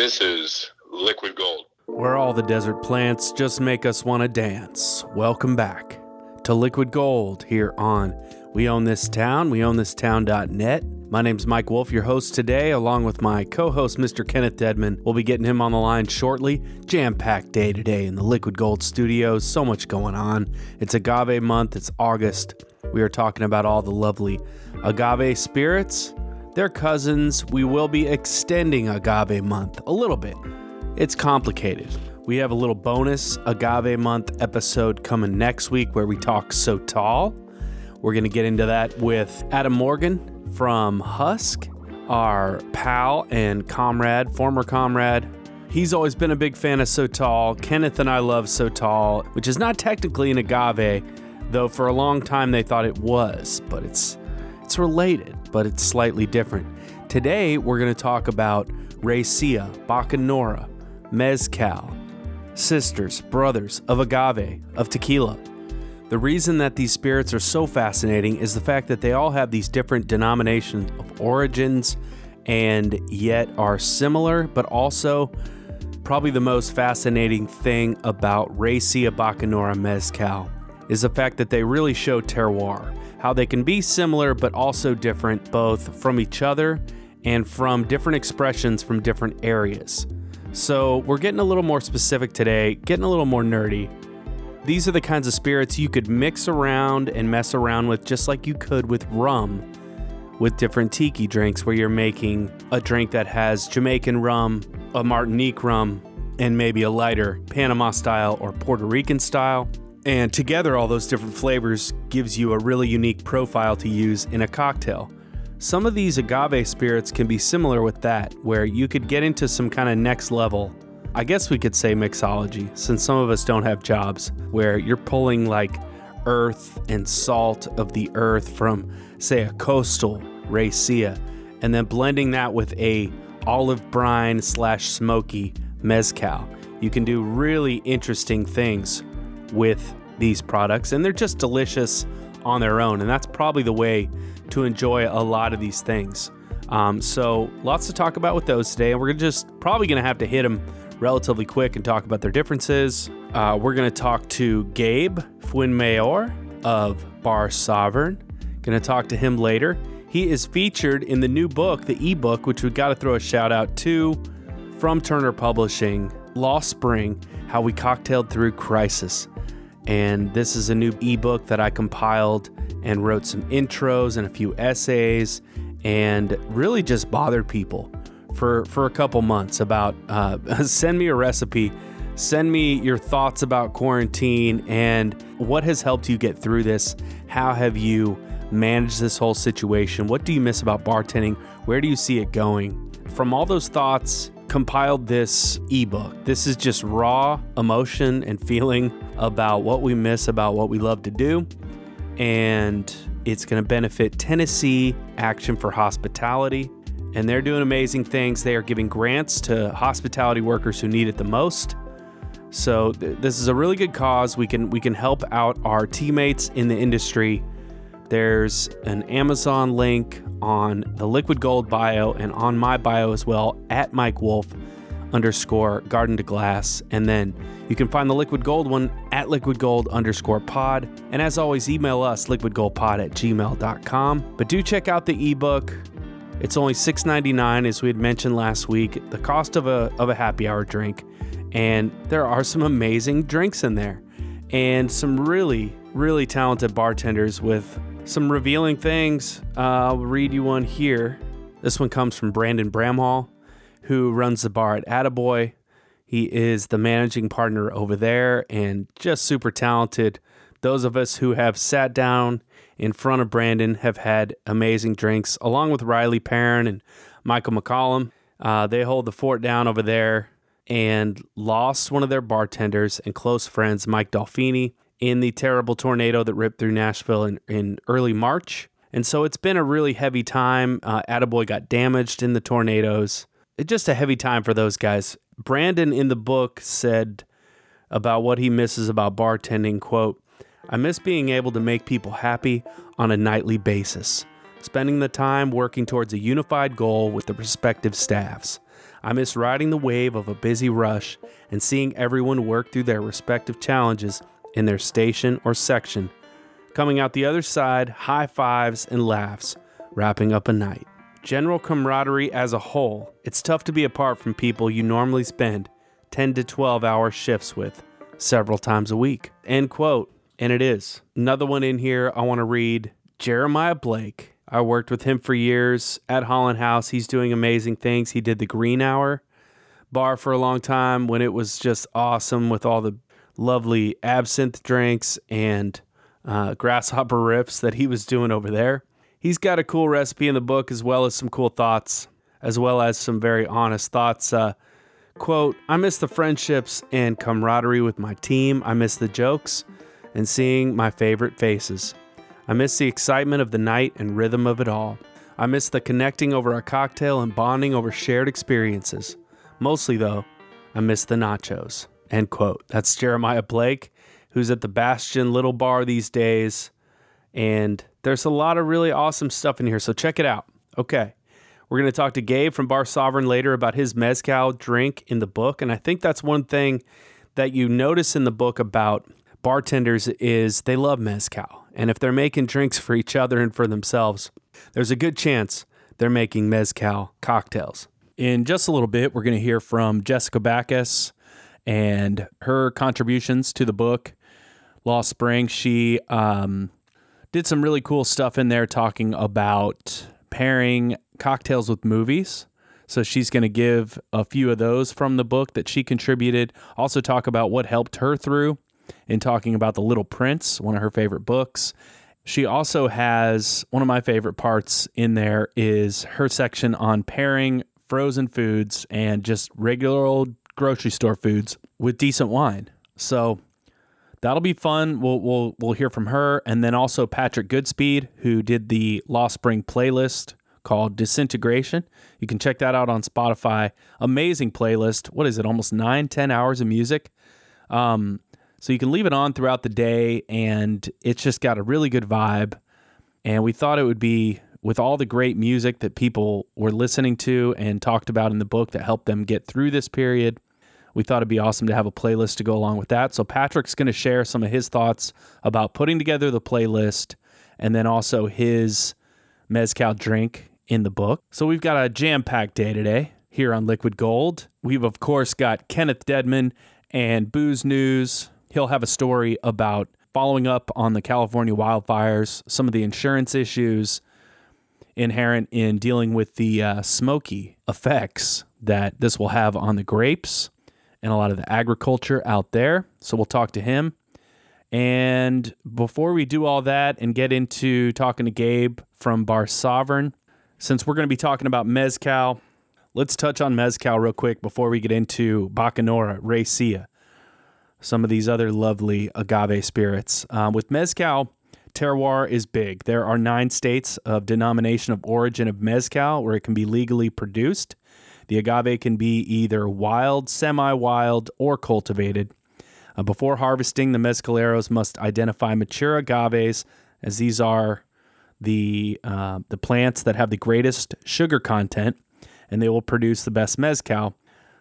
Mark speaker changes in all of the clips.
Speaker 1: This is Liquid Gold.
Speaker 2: Where all the desert plants just make us want to dance. Welcome back to Liquid Gold here on We Own This Town, we own this town.net. My name's Mike Wolf, your host today, along with my co host, Mr. Kenneth Deadman. We'll be getting him on the line shortly. Jam packed day today in the Liquid Gold studios. So much going on. It's agave month, it's August. We are talking about all the lovely agave spirits. They're cousins. We will be extending agave month a little bit. It's complicated. We have a little bonus agave month episode coming next week where we talk sotol. We're going to get into that with Adam Morgan from Husk, our pal and comrade, former comrade. He's always been a big fan of Sotol. Kenneth and I love Sotol, which is not technically an agave, though for a long time they thought it was, but it's it's related, but it's slightly different. Today we're going to talk about Raicilla, Bacanora, Mezcal, sisters, brothers of agave, of tequila. The reason that these spirits are so fascinating is the fact that they all have these different denominations of origins and yet are similar, but also probably the most fascinating thing about Raicilla Bacanora Mezcal is the fact that they really show terroir, how they can be similar but also different both from each other and from different expressions from different areas. So, we're getting a little more specific today, getting a little more nerdy. These are the kinds of spirits you could mix around and mess around with just like you could with rum with different tiki drinks where you're making a drink that has Jamaican rum, a Martinique rum, and maybe a lighter Panama style or Puerto Rican style. And together, all those different flavors gives you a really unique profile to use in a cocktail. Some of these agave spirits can be similar with that, where you could get into some kind of next level I guess we could say mixology, since some of us don't have jobs, where you're pulling like earth and salt of the earth from, say, a coastal raicilla, and then blending that with a olive brine slash smoky mezcal. You can do really interesting things with these products, and they're just delicious on their own. And that's probably the way to enjoy a lot of these things. Um, so, lots to talk about with those today, and we're just probably going to have to hit them relatively quick and talk about their differences. Uh, we're going to talk to Gabe Fuenmayor of Bar Sovereign. Going to talk to him later. He is featured in the new book, the ebook, which we got to throw a shout out to from Turner Publishing, Lost Spring How We Cocktailed Through Crisis. And this is a new ebook that I compiled and wrote some intros and a few essays and really just bothered people for for a couple months about uh, send me a recipe send me your thoughts about quarantine and what has helped you get through this. How have you managed this whole situation? What do you miss about bartending? Where do you see it going? From all those thoughts compiled this ebook. This is just raw emotion and feeling about what we miss about what we love to do and it's going to benefit tennessee action for hospitality and they're doing amazing things. They are giving grants to hospitality workers who need it the most. So th- this is a really good cause. We can we can help out our teammates in the industry. There's an Amazon link on the Liquid Gold bio and on my bio as well at Mike Wolf underscore Garden to Glass. And then you can find the Liquid Gold one at Liquid Gold underscore pod. And as always, email us liquidgoldpod at gmail.com. But do check out the ebook. It's only $6.99, as we had mentioned last week, the cost of a, of a happy hour drink. And there are some amazing drinks in there and some really, really talented bartenders with some revealing things. Uh, I'll read you one here. This one comes from Brandon Bramhall, who runs the bar at Attaboy. He is the managing partner over there and just super talented. Those of us who have sat down in front of Brandon have had amazing drinks, along with Riley Perrin and Michael McCollum. Uh, they hold the fort down over there and lost one of their bartenders and close friends, Mike Dolfini, in the terrible tornado that ripped through Nashville in, in early March. And so it's been a really heavy time. Uh, Attaboy got damaged in the tornadoes. Just a heavy time for those guys. Brandon in the book said about what he misses about bartending, quote, I miss being able to make people happy on a nightly basis, spending the time working towards a unified goal with the respective staffs. I miss riding the wave of a busy rush and seeing everyone work through their respective challenges in their station or section. Coming out the other side, high fives and laughs, wrapping up a night. General camaraderie as a whole, it's tough to be apart from people you normally spend 10 to 12 hour shifts with several times a week. End quote. And it is. Another one in here I want to read Jeremiah Blake. I worked with him for years at Holland House. He's doing amazing things. He did the Green Hour bar for a long time when it was just awesome with all the lovely absinthe drinks and uh, grasshopper riffs that he was doing over there. He's got a cool recipe in the book as well as some cool thoughts, as well as some very honest thoughts. Uh, quote, I miss the friendships and camaraderie with my team. I miss the jokes and seeing my favorite faces. I miss the excitement of the night and rhythm of it all. I miss the connecting over a cocktail and bonding over shared experiences. Mostly, though, I miss the nachos. End quote. That's Jeremiah Blake, who's at the Bastion Little Bar these days. And there's a lot of really awesome stuff in here, so check it out. Okay. We're going to talk to Gabe from Bar Sovereign later about his Mezcal drink in the book. And I think that's one thing that you notice in the book about bartenders is they love Mezcal. And if they're making drinks for each other and for themselves, there's a good chance they're making Mezcal cocktails. In just a little bit, we're going to hear from Jessica Backus and her contributions to the book, Lost Spring. She um, did some really cool stuff in there talking about pairing cocktails with movies. So she's going to give a few of those from the book that she contributed. Also, talk about what helped her through in talking about The Little Prince, one of her favorite books. She also has one of my favorite parts in there is her section on pairing frozen foods and just regular old grocery store foods with decent wine. So that'll be fun. We'll we'll we'll hear from her, and then also Patrick Goodspeed, who did the Lost Spring playlist called Disintegration. You can check that out on Spotify. Amazing playlist. What is it? Almost nine, ten hours of music. Um, so you can leave it on throughout the day, and it's just got a really good vibe. And we thought it would be with all the great music that people were listening to and talked about in the book that helped them get through this period we thought it'd be awesome to have a playlist to go along with that. So Patrick's going to share some of his thoughts about putting together the playlist and then also his mezcal drink in the book. So we've got a jam-packed day today here on Liquid Gold. We've of course got Kenneth Deadman and Booze News. He'll have a story about following up on the California wildfires, some of the insurance issues inherent in dealing with the uh, smoky effects that this will have on the grapes and a lot of the agriculture out there. So we'll talk to him. And before we do all that and get into talking to Gabe from Bar Sovereign, since we're going to be talking about Mezcal, let's touch on Mezcal real quick before we get into Bacanora, Raicilla, some of these other lovely agave spirits. Um, with Mezcal, terroir is big. There are nine states of denomination of origin of Mezcal where it can be legally produced. The agave can be either wild, semi wild, or cultivated. Uh, before harvesting, the mezcaleros must identify mature agaves, as these are the, uh, the plants that have the greatest sugar content, and they will produce the best mezcal.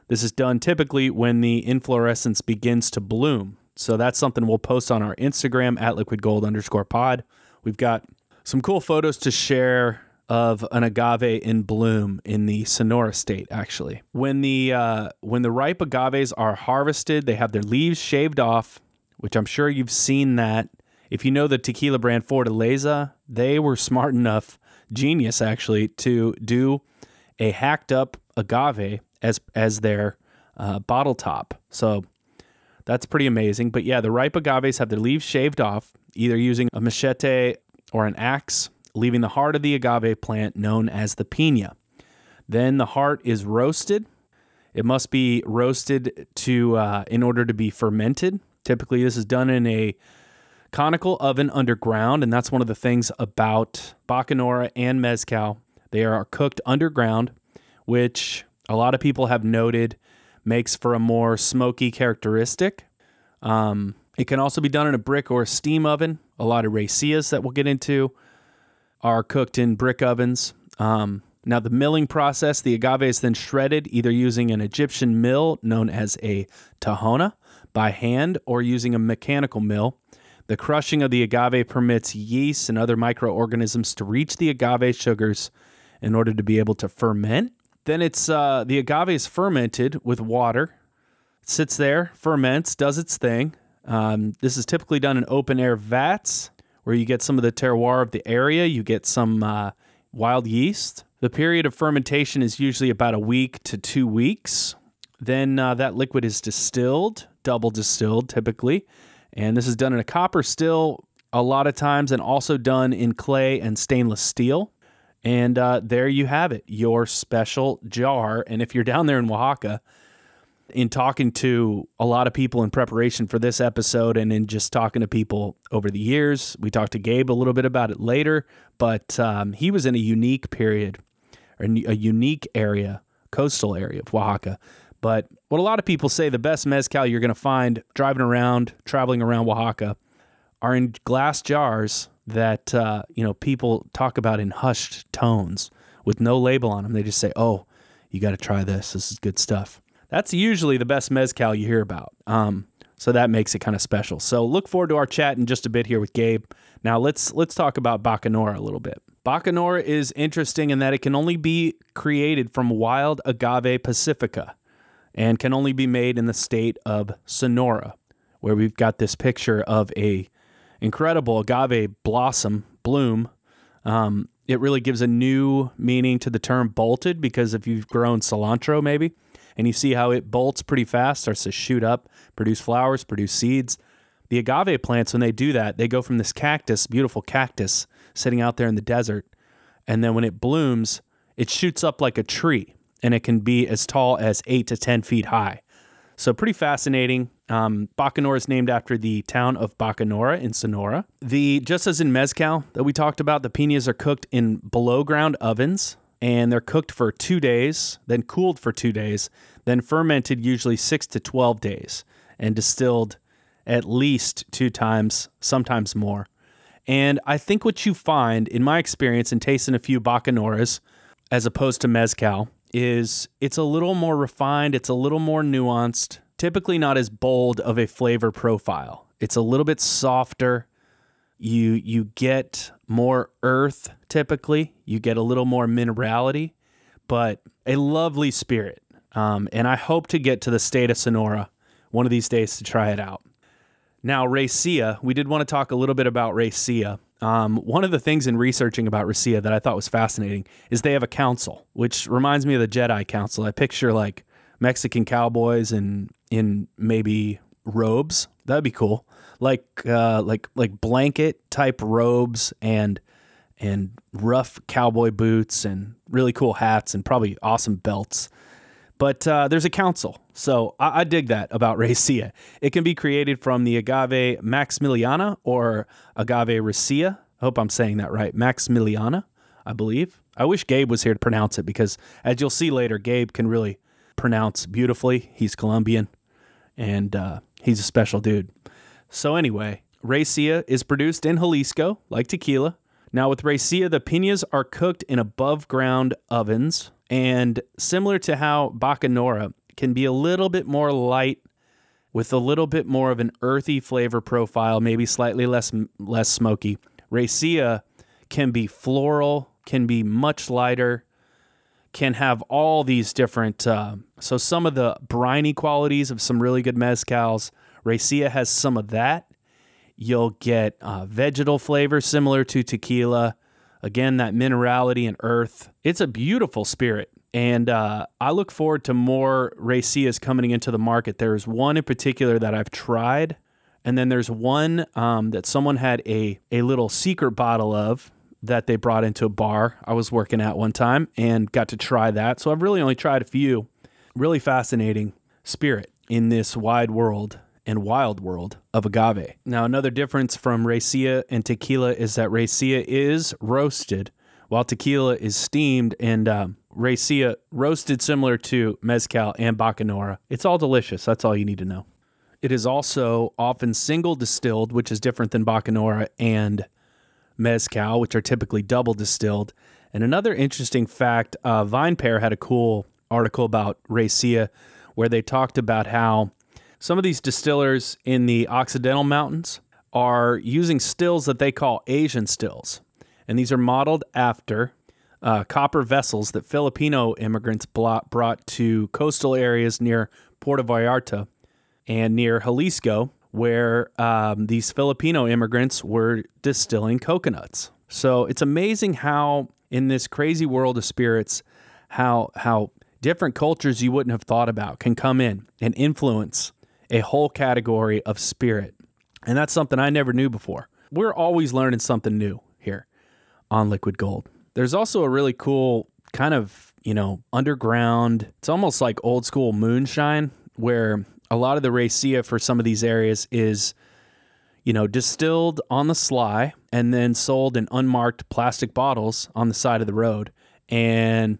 Speaker 2: This is done typically when the inflorescence begins to bloom. So that's something we'll post on our Instagram at liquid gold underscore pod. We've got some cool photos to share of an agave in bloom in the Sonora state. Actually, when the uh, when the ripe agaves are harvested, they have their leaves shaved off, which I'm sure you've seen that. If you know the tequila brand Fortaleza, they were smart enough, genius actually, to do a hacked up agave as as their uh, bottle top. So that's pretty amazing. But yeah, the ripe agaves have their leaves shaved off, either using a machete or an axe leaving the heart of the agave plant known as the pina. Then the heart is roasted. It must be roasted to uh, in order to be fermented. Typically, this is done in a conical oven underground, and that's one of the things about Bacanora and Mezcal. They are cooked underground, which a lot of people have noted makes for a more smoky characteristic. Um, it can also be done in a brick or a steam oven. A lot of raicillas that we'll get into are cooked in brick ovens. Um, Now, the milling process, the agave is then shredded either using an Egyptian mill known as a tahona by hand or using a mechanical mill. The crushing of the agave permits yeast and other microorganisms to reach the agave sugars in order to be able to ferment. Then it's uh, the agave is fermented with water. It sits there, ferments, does its thing. Um, this is typically done in open air vats where you get some of the terroir of the area. You get some uh, wild yeast. The period of fermentation is usually about a week to two weeks. Then uh, that liquid is distilled, double distilled typically. And this is done in a copper still a lot of times and also done in clay and stainless steel. And uh, there you have it, your special jar. And if you're down there in Oaxaca, in talking to a lot of people in preparation for this episode and in just talking to people over the years, we talked to Gabe a little bit about it later, but um, he was in a unique period, or a unique area, coastal area of Oaxaca. But what a lot of people say the best mezcal you're going to find driving around, traveling around Oaxaca, are in glass jars that uh, you know people talk about in hushed tones with no label on them. They just say, "Oh, you got to try this. This is good stuff." That's usually the best mezcal you hear about. Um, so that makes it kind of special. So look forward to our chat in just a bit here with Gabe. Now let's let's talk about Bacanora a little bit. Bacanora is interesting in that it can only be created from wild agave pacifica and can only be made in the state of Sonora, where we've got this picture of a incredible agave blossom bloom. Um, it really gives a new meaning to the term bolted because if you've grown cilantro, maybe, and you see how it bolts pretty fast, starts to shoot up, produce flowers, produce seeds. The agave plants, when they do that, they go from this cactus, beautiful cactus, sitting out there in the desert, and then when it blooms, it shoots up like a tree, and it can be as tall as eight to 10 feet high. So pretty fascinating. Um, Bacanora is named after the town of Bacanora in Sonora. The just as in mezcal that we talked about, the pinas are cooked in below ground ovens and they're cooked for two days, then cooled for two days, then fermented usually six to twelve days, and distilled at least two times, sometimes more. And I think what you find, in my experience in tasting a few Bacanoras, as opposed to mezcal, is it's a little more refined, it's a little more nuanced, typically not as bold of a flavor profile. It's a little bit softer. You you get more earth typically. You get a little more minerality, but a lovely spirit. Um, and I hope to get to the state of Sonora one of these days to try it out. Now, Raicilla, we did want to talk a little bit about Raicilla. Um, one of the things in researching about Raicilla that I thought was fascinating is they have a council, which reminds me of the Jedi Council. I picture like Mexican cowboys and in maybe robes. That'd be cool, like uh, like like blanket type robes and and rough cowboy boots and really cool hats and probably awesome belts. But uh, there's a council, so I, I dig that about Raicilla. It can be created from the agave maximiliana or agave raicilla. I hope I'm saying that right. Maximiliana, I believe. I wish Gabe was here to pronounce it because, as you'll see later, Gabe can really pronounce beautifully. He's Colombian, and uh, he's a special dude. So anyway, Raicilla is produced in Jalisco, like tequila. Now with Raicilla, the pinas are cooked in above ground ovens and similar to how Bacanora can be a little bit more light with a little bit more of an earthy flavor profile, maybe slightly less less smoky. Raicilla can be floral, can be much lighter, can have all these different. Uh, so some of the briny qualities of some really good mezcals. Raicilla has some of that. You'll get uh, vegetal flavor similar to tequila. Again, that minerality and earth. It's a beautiful spirit. And uh, I look forward to more Raicillas coming into the market. There's one in particular that I've tried. And then there's one um, that someone had a, a little secret bottle of that they brought into a bar I was working at one time and got to try that. So I've really only tried a few. Really fascinating spirit in this wide world and wild world of agave. Now, another difference from Raicilla and tequila is that Raicilla is roasted while tequila is steamed and um, roasted similar to Mezcal and Bacanora. It's all delicious. That's all you need to know. It is also often single distilled, which is different than Bacanora and Mezcal, which are typically double distilled. And another interesting fact uh, VinePair had a cool article about Raicilla where they talked about how some of these distillers in the Occidental Mountains are using stills that they call Asian stills. And these are modeled after uh, copper vessels that Filipino immigrants brought to coastal areas near Puerto Vallarta and near Jalisco, where um, these Filipino immigrants were distilling coconuts. So it's amazing how, in this crazy world of spirits, how how different cultures you wouldn't have thought about can come in and influence a whole category of spirit. And that's something I never knew before. We're always learning something new here on Liquid Gold. There's also a really cool kind of, you know, underground, it's almost like old school moonshine where a lot of the racia for some of these areas is, you know, distilled on the sly and then sold in unmarked plastic bottles on the side of the road. And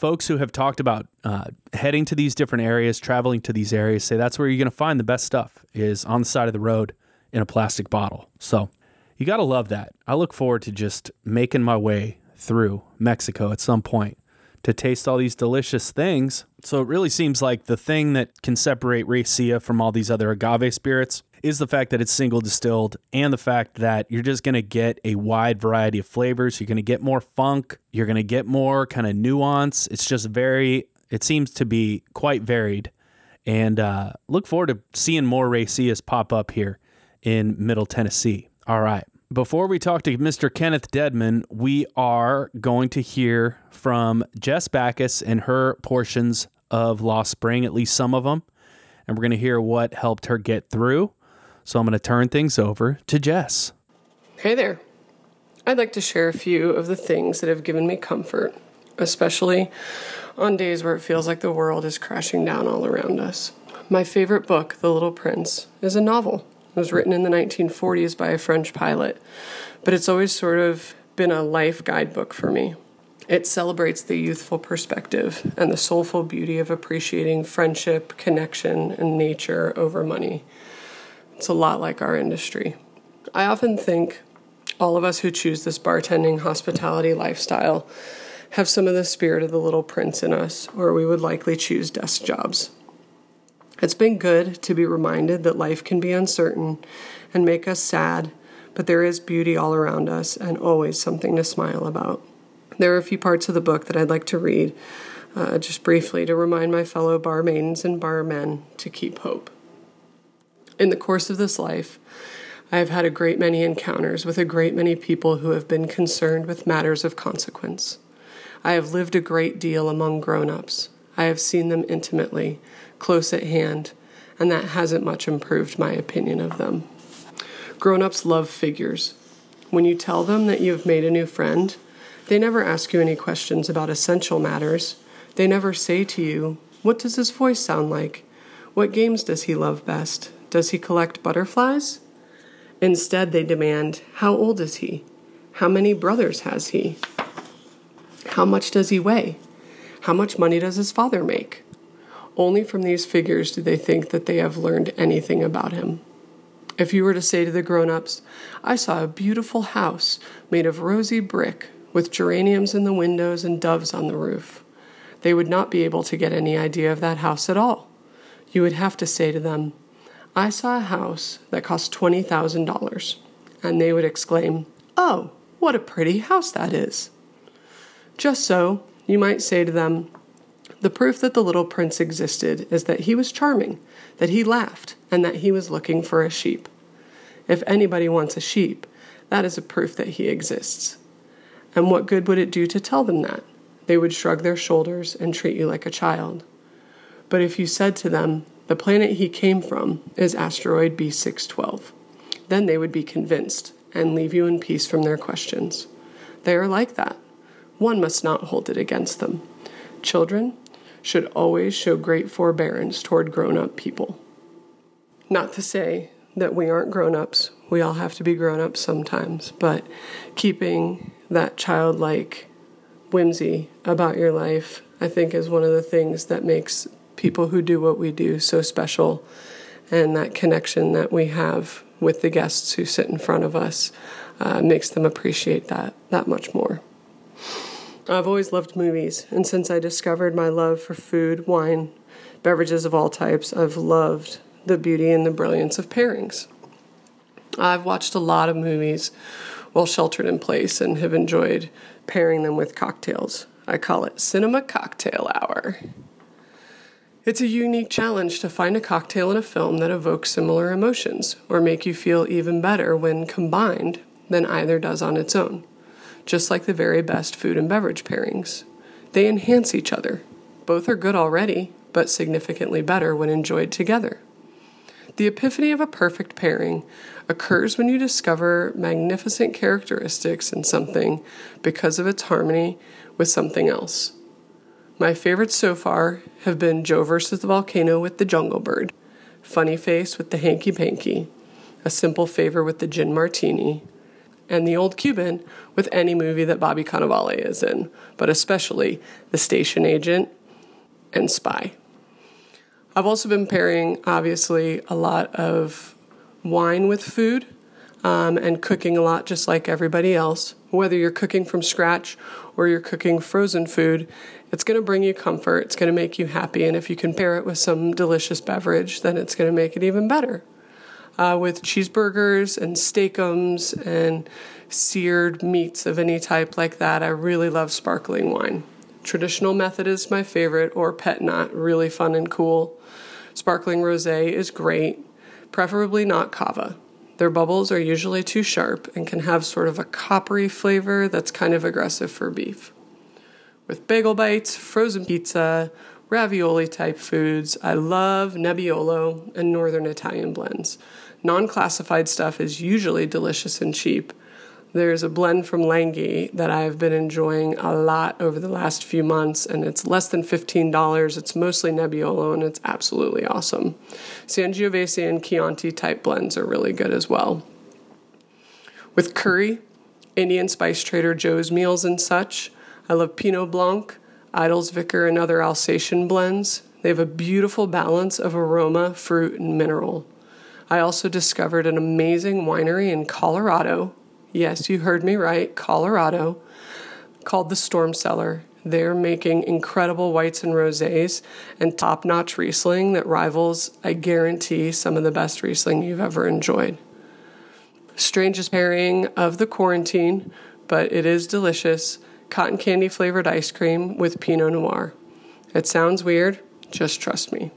Speaker 2: folks who have talked about uh, heading to these different areas, traveling to these areas, say that's where you're going to find the best stuff is on the side of the road in a plastic bottle. So you got to love that. I look forward to just making my way through Mexico at some point to taste all these delicious things. So it really seems like the thing that can separate Raicilla from all these other agave spirits is the fact that it's single distilled and the fact that you're just going to get a wide variety of flavors. You're going to get more funk, you're going to get more kind of nuance. It's just very, it seems to be quite varied. And uh, look forward to seeing more Raicillas pop up here in Middle Tennessee. All right. Before we talk to Mr. Kenneth Deadman, we are going to hear from Jess Backus and her portions of Lost Spring, at least some of them. And we're going to hear what helped her get through. So I'm going to turn things over to Jess.
Speaker 3: Hey there. I'd like to share a few of the things that have given me comfort, especially on days where it feels like the world is crashing down all around us. My favorite book, The Little Prince, is a novel it was written in the 1940s by a French pilot, but it's always sort of been a life guidebook for me. It celebrates the youthful perspective and the soulful beauty of appreciating friendship, connection, and nature over money. It's a lot like our industry. I often think all of us who choose this bartending hospitality lifestyle have some of the spirit of the little prince in us, or we would likely choose desk jobs. It's been good to be reminded that life can be uncertain and make us sad, but there is beauty all around us and always something to smile about. There are a few parts of the book that I'd like to read uh, just briefly to remind my fellow barmaidens and barmen to keep hope. In the course of this life, I have had a great many encounters with a great many people who have been concerned with matters of consequence. I have lived a great deal among grown ups. I have seen them intimately close at hand, and that hasn't much improved my opinion of them. Grown ups love figures. When you tell them that you have made a new friend, they never ask you any questions about essential matters. They never say to you, What does his voice sound like? What games does he love best? Does he collect butterflies? Instead, they demand, How old is he? How many brothers has he? How much does he weigh? How much money does his father make? Only from these figures do they think that they have learned anything about him. If you were to say to the grown ups, I saw a beautiful house made of rosy brick with geraniums in the windows and doves on the roof, they would not be able to get any idea of that house at all. You would have to say to them, I saw a house that cost $20,000. And they would exclaim, Oh, what a pretty house that is. Just so, you might say to them, the proof that the little prince existed is that he was charming, that he laughed, and that he was looking for a sheep. If anybody wants a sheep, that is a proof that he exists. And what good would it do to tell them that? They would shrug their shoulders and treat you like a child. But if you said to them, the planet he came from is asteroid B612, then they would be convinced and leave you in peace from their questions. They are like that. One must not hold it against them. Children, should always show great forbearance toward grown up people. Not to say that we aren't grown ups, we all have to be grown ups sometimes, but keeping that childlike whimsy about your life, I think, is one of the things that makes people who do what we do so special and that connection that we have with the guests who sit in front of us uh, makes them appreciate that that much more. I've always loved movies, and since I discovered my love for food, wine, beverages of all types, I've loved the beauty and the brilliance of pairings. I've watched a lot of movies while sheltered in place and have enjoyed pairing them with cocktails. I call it Cinema Cocktail Hour. It's a unique challenge to find a cocktail in a film that evokes similar emotions or make you feel even better when combined than either does on its own. Just like the very best food and beverage pairings, they enhance each other. Both are good already, but significantly better when enjoyed together. The epiphany of a perfect pairing occurs when you discover magnificent characteristics in something because of its harmony with something else. My favorite so far have been Joe versus the volcano with the jungle bird, Funny Face with the hanky panky, A Simple Favor with the gin martini, and The Old Cuban with any movie that Bobby Cannavale is in, but especially The Station Agent and Spy. I've also been pairing, obviously, a lot of wine with food um, and cooking a lot, just like everybody else. Whether you're cooking from scratch or you're cooking frozen food, it's going to bring you comfort, it's going to make you happy, and if you can pair it with some delicious beverage, then it's going to make it even better. Uh, with cheeseburgers and steakums and seared meats of any type like that, I really love sparkling wine. Traditional method is my favorite, or pet nat, really fun and cool. Sparkling rosé is great, preferably not cava. Their bubbles are usually too sharp and can have sort of a coppery flavor that's kind of aggressive for beef with bagel bites, frozen pizza, ravioli type foods. I love Nebbiolo and Northern Italian blends. Non classified stuff is usually delicious and cheap. There's a blend from Langhe that I've been enjoying a lot over the last few months, and it's less than $15. It's mostly Nebbiolo, and it's absolutely awesome. Sangiovese and Chianti type blends are really good as well. With curry, Indian Spice Trader Joe's meals and such, I love Pinot Blanc, Idols Edelzwicker, and other Alsatian blends. They have a beautiful balance of aroma, fruit, and mineral. I also discovered an amazing winery in Colorado. Yes, you heard me right, Colorado, called the Storm Cellar. They're making incredible whites and rosés and top notch Riesling that rivals, I guarantee, some of the best Riesling you've ever enjoyed. Strangest pairing of the quarantine, but it is delicious cotton candy flavored ice cream with Pinot Noir. It sounds weird, just trust me.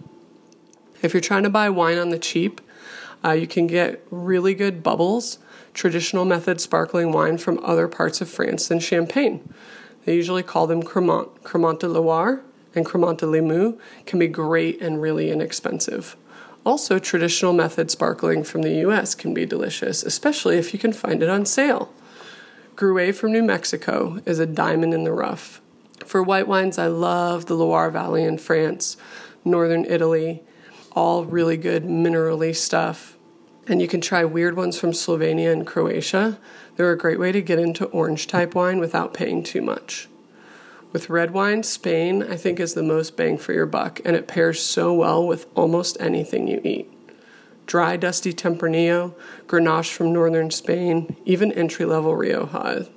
Speaker 3: If you're trying to buy wine on the cheap, uh, you can get really good bubbles, traditional method sparkling wine from other parts of France than Champagne. They usually call them Cremant. Cremant de Loire and Cremant de Limoux can be great and really inexpensive. Also, traditional method sparkling from the US can be delicious, especially if you can find it on sale. Gruet from New Mexico is a diamond in the rough. For white wines, I love the Loire Valley in France, northern Italy, all really good minerally stuff. And you can try weird ones from Slovenia and Croatia. They're a great way to get into orange type wine without paying too much. With red wine, Spain, I think, is the most bang for your buck, and it pairs so well with almost anything you eat dry, dusty Tempranillo, Grenache from northern Spain, even entry level Rioja.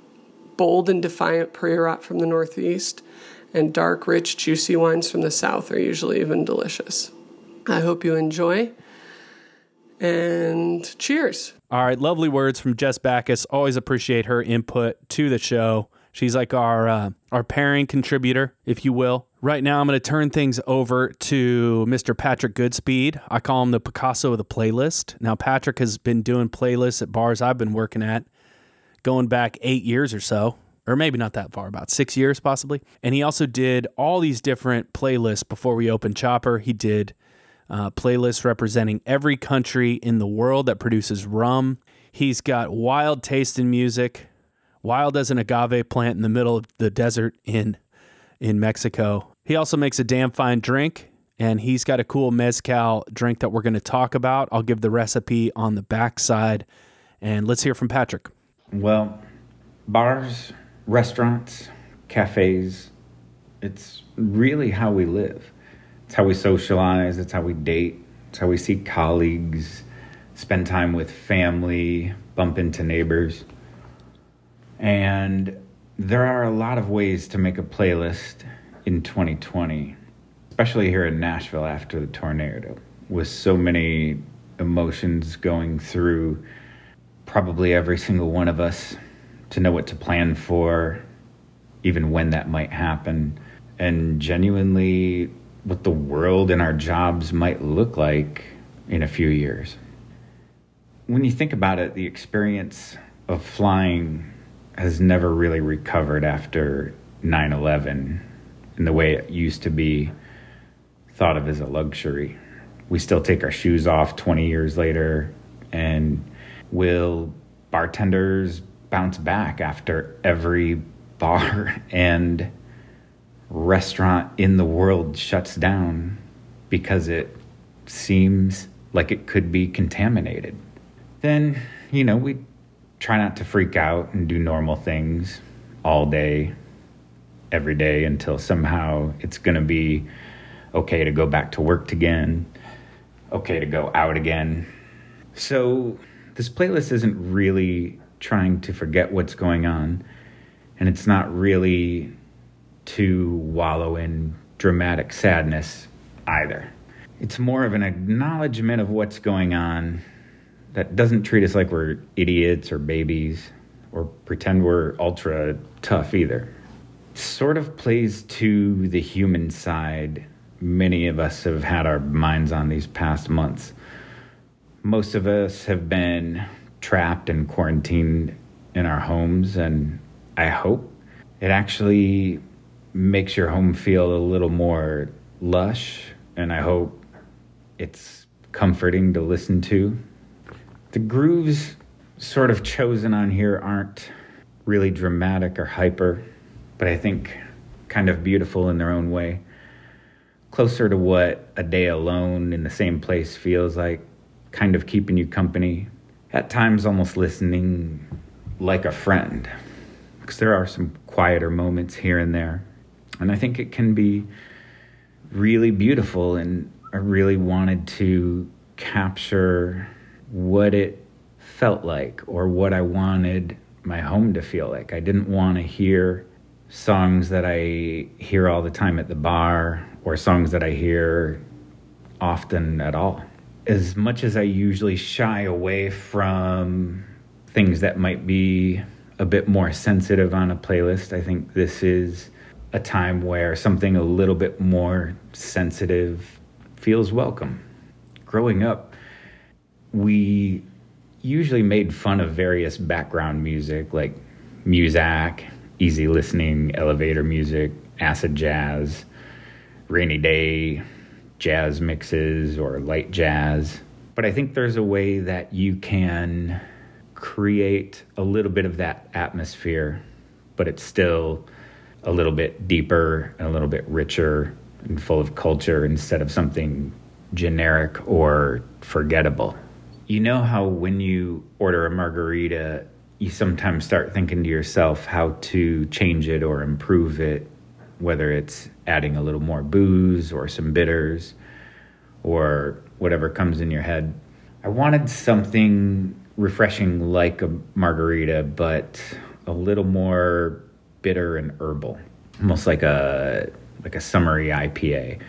Speaker 3: Bold and defiant Priorat from the northeast, and dark, rich, juicy wines from the south are usually even delicious. I hope you enjoy. And cheers.
Speaker 2: All right, lovely words from Jess Backus. Always appreciate her input to the show. She's like our uh, our pairing contributor, if you will. Right now, I'm going to turn things over to Mr. Patrick Goodspeed. I call him the Picasso of the playlist. Now, Patrick has been doing playlists at bars I've been working at going back eight years or so, or maybe not that far, about six years possibly. And he also did all these different playlists before we opened Chopper. He did uh, playlists representing every country in the world that produces rum. He's got wild taste in music wild as an agave plant in the middle of the desert in in Mexico. He also makes a damn fine drink and he's got a cool mezcal drink that we're going to talk about. I'll give the recipe on the backside and let's hear from Patrick.
Speaker 4: Well, bars, restaurants, cafes, it's really how we live. It's how we socialize, it's how we date, it's how we see colleagues, spend time with family, bump into neighbors. And There are a lot of ways to make a playlist in 2020, especially here in Nashville after the tornado, with so many emotions going through probably every single one of us to know what to plan for, even when that might happen, and genuinely what the world and our jobs might look like in a few years. When you think about it, the experience of flying has never really recovered after 9 11 in the way it used to be thought of as a luxury. We still take our shoes off 20 years later, and will bartenders bounce back after every bar and restaurant in the world shuts down because it seems like it could be contaminated? Then, you know, we try not to freak out and do normal things all day, every day until somehow it's going to be okay to go back to work again, okay to go out again. So, this playlist isn't really trying to forget what's going on, and it's not really to wallow in dramatic sadness either. It's more of an acknowledgement of what's going on that doesn't treat us like we're idiots or babies or pretend we're ultra tough either. Sort of plays to the human side many of us have had our minds on these past months. Most of us have been trapped and quarantined in our homes, and I hope it actually makes your home feel a little more lush, and I hope it's comforting to listen to the grooves sort of chosen on here aren't really dramatic or hyper, but I think kind of beautiful in their own way. Closer to what a day alone in the same place feels like, kind of keeping you company. At times, almost listening like a friend, because there are some quieter moments here and there. And I think it can be really beautiful, and I really wanted to capture what it felt like or what I wanted my home to feel like. I didn't want to hear songs that I hear all the time at the bar or songs that I hear often at all. As much as I usually shy away from things that might be a bit more sensitive on a playlist, I think this is a time where something a little bit more sensitive feels welcome. Growing up, we usually made fun of various background music like Muzak, easy listening elevator music, acid jazz, rainy day jazz mixes or light jazz. But I think there's a way that you can create a little bit of that atmosphere, but it's still a little bit deeper and a little bit richer and full of culture instead of something generic or forgettable. You know how when you order a margarita, you sometimes start thinking to yourself how to change it or improve it, whether it's adding a little more booze or some bitters or whatever comes in your head. I wanted something refreshing like a margarita, but a little more bitter and herbal, almost like a like a summery IPA.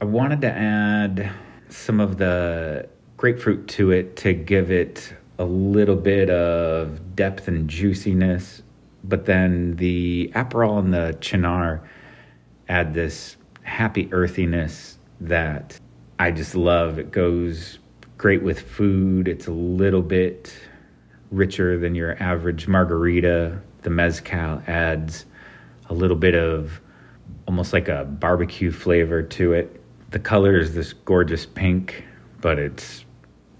Speaker 4: I wanted to add some of the grapefruit to it to give it a little bit of depth and juiciness. But then the Aperol and the Cynar add this happy earthiness that I just love. It goes great with food. It's a little bit richer than your average margarita. The mezcal adds a little bit of almost like a barbecue flavor to it. The color is this gorgeous pink, but it's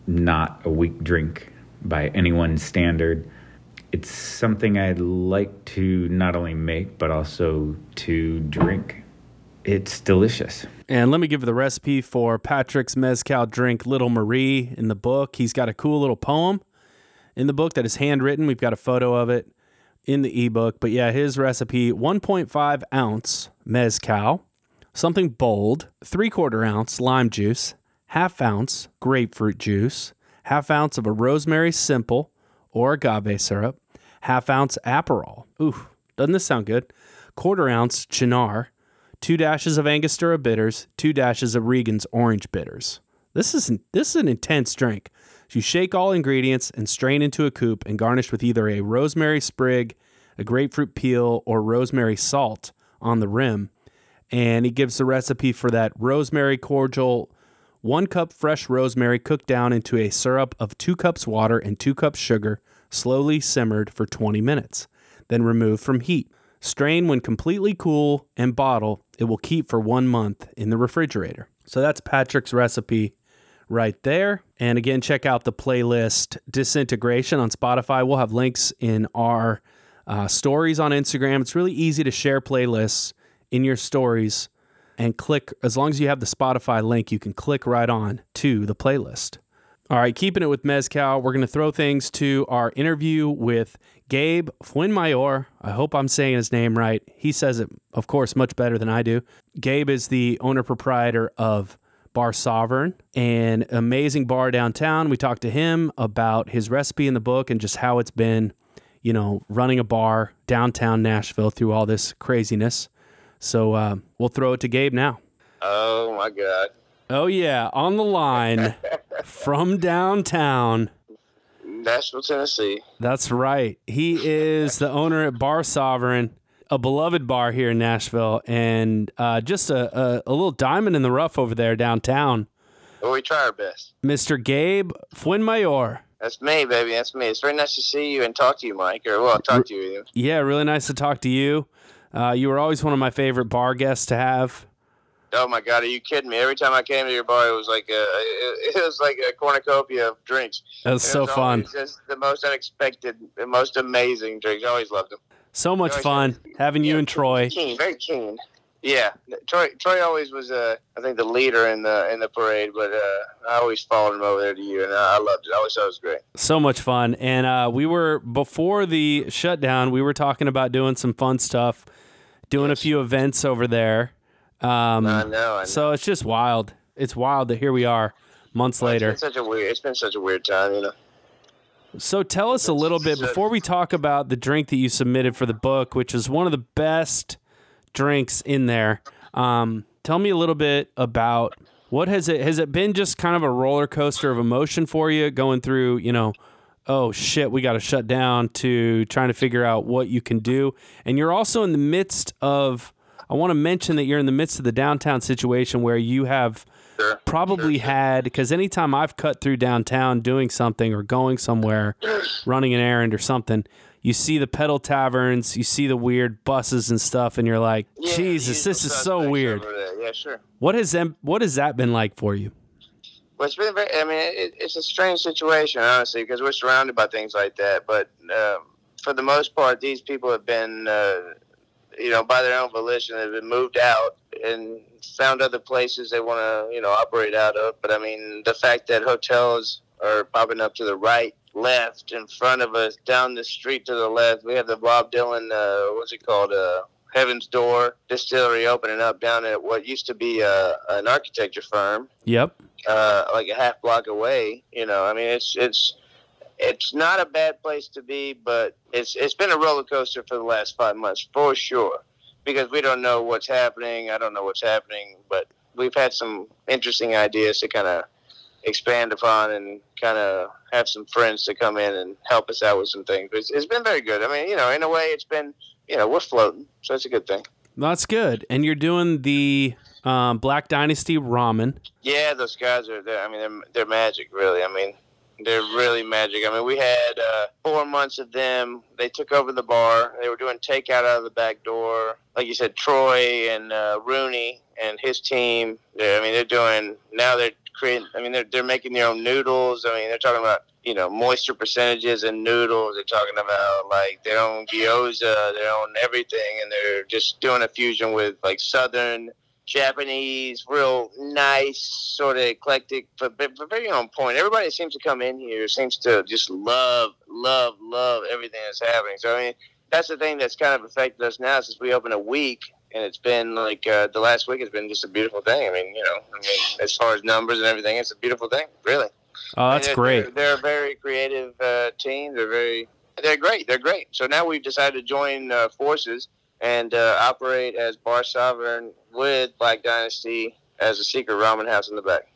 Speaker 4: not a weak drink by anyone's standard. It's something I'd like to not only make, but also to drink. It's delicious.
Speaker 2: And let me give you the recipe for Patrick's Mezcal drink, Little Marie, in the book. He's got a cool little poem in the book that is handwritten. We've got a photo of it in the ebook. But yeah, his recipe 1.5 ounce Mezcal, something bold, three quarter ounce lime juice, half ounce grapefruit juice, half ounce of a rosemary simple or agave syrup, half ounce Aperol. Ooh, Doesn't this sound good? Quarter ounce Cynar, two dashes of Angostura bitters, two dashes of Regan's orange bitters. This is this is an intense drink. You shake all ingredients and strain into a coupe and garnish with either a rosemary sprig, a grapefruit peel, or rosemary salt on the rim. And he gives the recipe for that rosemary cordial one cup fresh rosemary cooked down into a syrup of two cups water and two cups sugar, slowly simmered for 20 minutes. Then remove from heat. Strain when completely cool and bottle. It will keep for one month in the refrigerator. So that's Patrick's recipe right there. And again, check out the playlist Disintegration on Spotify. We'll have links in our uh, stories on Instagram. It's really easy to share playlists in your stories and click, as long as you have the Spotify link, you can click right on to the playlist. All right, keeping it with Mezcal, we're going to throw things to our interview with Gabe Fuenmayor. I hope I'm saying his name right. He says it, of course, much better than I do. Gabe is the owner proprietor of Bar Sovereign, an amazing bar downtown. We talked to him about his recipe in the book and just how it's been, you know, running a bar downtown Nashville through all this craziness. So uh, we'll throw it to Gabe now.
Speaker 1: Oh my God.
Speaker 2: Oh yeah, on the line from downtown.
Speaker 1: Nashville, Tennessee.
Speaker 2: That's right. He is the owner at Bar Sovereign, a beloved bar here in Nashville, and uh, just a, a, a little diamond in the rough over there downtown.
Speaker 1: Well, we try our best.
Speaker 2: Mr. Gabe Fuenmayor.
Speaker 1: That's me, baby. That's me. It's very nice to see you and talk to you, Mike. Or well, talk to you.
Speaker 2: Yeah, really nice to talk to you. Uh, you were always one of my favorite bar guests to have.
Speaker 1: Oh my God, are you kidding me? Every time I came to your bar, it was like a, it was like a cornucopia of drinks.
Speaker 2: That was
Speaker 1: It
Speaker 2: so fun.
Speaker 1: Just the most unexpected, the most amazing drinks. I always loved them.
Speaker 2: So much fun having you
Speaker 1: Yeah,
Speaker 2: and Troy.
Speaker 1: Keen, very keen. Yeah, Troy. Troy always was, uh, I think, the leader in the in the parade. But uh, I always followed him over there to you, and I, I loved it. I always thought it was great.
Speaker 2: So much fun. And uh, we were, before the shutdown, we were talking about doing some fun stuff, doing a few events over there. Um,
Speaker 1: I know. I know.
Speaker 2: So it's just wild. It's wild that here we are months later.
Speaker 1: It's been such a weird. It's been such a weird time, you know.
Speaker 2: So tell us a little bit before we talk about the drink that you submitted for the book, which is one of the best drinks in there. Um, tell me a little bit about what has it has it been just kind of a roller coaster of emotion for you going through, you know, oh shit, we got to shut down to trying to figure out what you can do. And you're also in the midst of I want to mention that you're in the midst of the downtown situation where you have
Speaker 1: Sure.
Speaker 2: probably had because anytime I've cut through downtown doing something or going somewhere, running an errand or something, you see the pedal taverns, you see the weird buses and stuff, and you're like,
Speaker 1: Yeah,
Speaker 2: Jesus, this is so weird.
Speaker 1: Yeah, sure.
Speaker 2: What has? What has that been like for you?
Speaker 1: It's been very. I mean, it, it's a strange situation, honestly, because we're surrounded by things like that. But uh, for the most part, these people have been, uh, you know, by their own volition, they've been moved out and found other places they want to, you know, operate out of. But I mean, the fact that hotels are popping up to the right, left, in front of us, down the street to the left, we have the Bob Dylan, uh, what's it called? Uh, Heaven's Door distillery opening up down at what used to be uh, an architecture firm
Speaker 2: Yep.
Speaker 1: Uh, like a half block away. You know, I mean, it's it's it's not a bad place to be, but it's it's been a roller coaster for the last five months for sure, because we don't know what's happening. I don't know what's happening, but we've had some interesting ideas to kind of expand upon and kind of have some friends to come in and help us out with some things. It's, it's been very good. I mean, you know, in a way, it's been you know we're floating, so it's a good thing.
Speaker 2: That's good. And you're doing the um, Black Dynasty ramen.
Speaker 1: Yeah, those guys are. I mean, they're they're magic, really. I mean, they're really magic. I mean, we had uh, four months of them. They took over the bar. They were doing takeout out of the back door. Like you said, Troy and uh, Rooney and his team. I mean, they're doing now. They're creating. I mean, they're they're making their own noodles. I mean, they're talking about you know moisture percentages in noodles. They're talking about like their own gyoza, their own everything, and they're just doing a fusion with like southern Japanese, real nice, sort of eclectic, but, but but very on point. Everybody seems to come in here seems to just love, love, love everything that's happening. So I mean, that's the thing that's kind of affected us now since we opened a week, and it's been like uh, the last week has been just a beautiful thing. I mean, you know, I mean, as far as numbers and everything, it's a beautiful thing, really.
Speaker 2: Oh, that's
Speaker 1: They're-
Speaker 2: great.
Speaker 1: They're, they're a very creative uh, team. They're very they're great. They're great. So now we've decided to join uh, forces and uh, operate as Bar Sovereign with Black Dynasty as a secret ramen house in the back.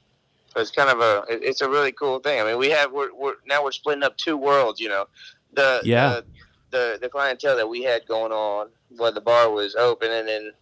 Speaker 1: So it's kind of a it- it's a really cool thing. I mean, we have we're, we're now we're splitting up two worlds. You know, the
Speaker 2: Yeah.
Speaker 1: the, the the clientele that we had going on when the bar was open, and then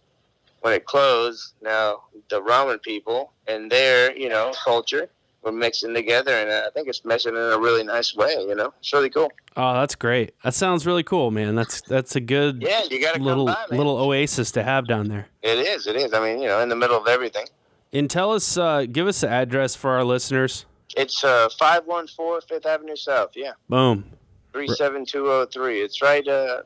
Speaker 1: when it closed, now the ramen people and their you know culture were mixing together, and I think it's meshing in a really nice way. You know, it's really cool.
Speaker 2: Oh, that's great. That sounds really cool, man. That's that's a good
Speaker 1: Yeah, you got to
Speaker 2: little
Speaker 1: by,
Speaker 2: little oasis to have down there.
Speaker 1: It is. It is. I mean, you know, in the middle of everything.
Speaker 2: And tell us, uh, give us the address for our listeners.
Speaker 1: It's uh, 514 Fifth Avenue South. Yeah,
Speaker 2: Boom.
Speaker 1: 37203. It's right. Uh,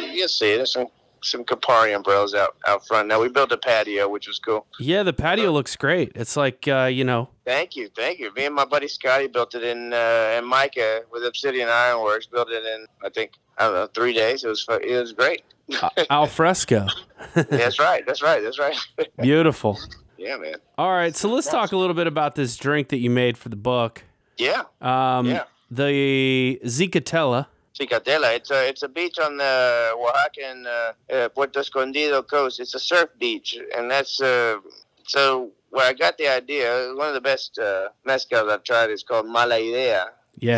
Speaker 1: you'll see. There's some some Campari umbrellas out out front. Now we built a patio, which was cool.
Speaker 2: Yeah, the patio looks great. It's like uh, you know,
Speaker 1: Thank you, thank you. Me and my buddy Scotty built it in, uh, and Micah with Obsidian Ironworks built it in. I think I don't know three days. It was it was great.
Speaker 2: al fresco.
Speaker 1: that's right. That's right. That's right.
Speaker 2: Beautiful.
Speaker 1: yeah, man.
Speaker 2: All right, so let's talk a little bit about this drink that you made for the book.
Speaker 1: Yeah.
Speaker 2: Um,
Speaker 1: Yeah.
Speaker 2: The Zicatela.
Speaker 1: Zicatela. It's a it's a beach on the Oaxacan uh, uh, Puerto Escondido coast. It's a surf beach, and that's uh, so where I got the idea. One of the best uh, mezcals I've tried is called Mala Idea.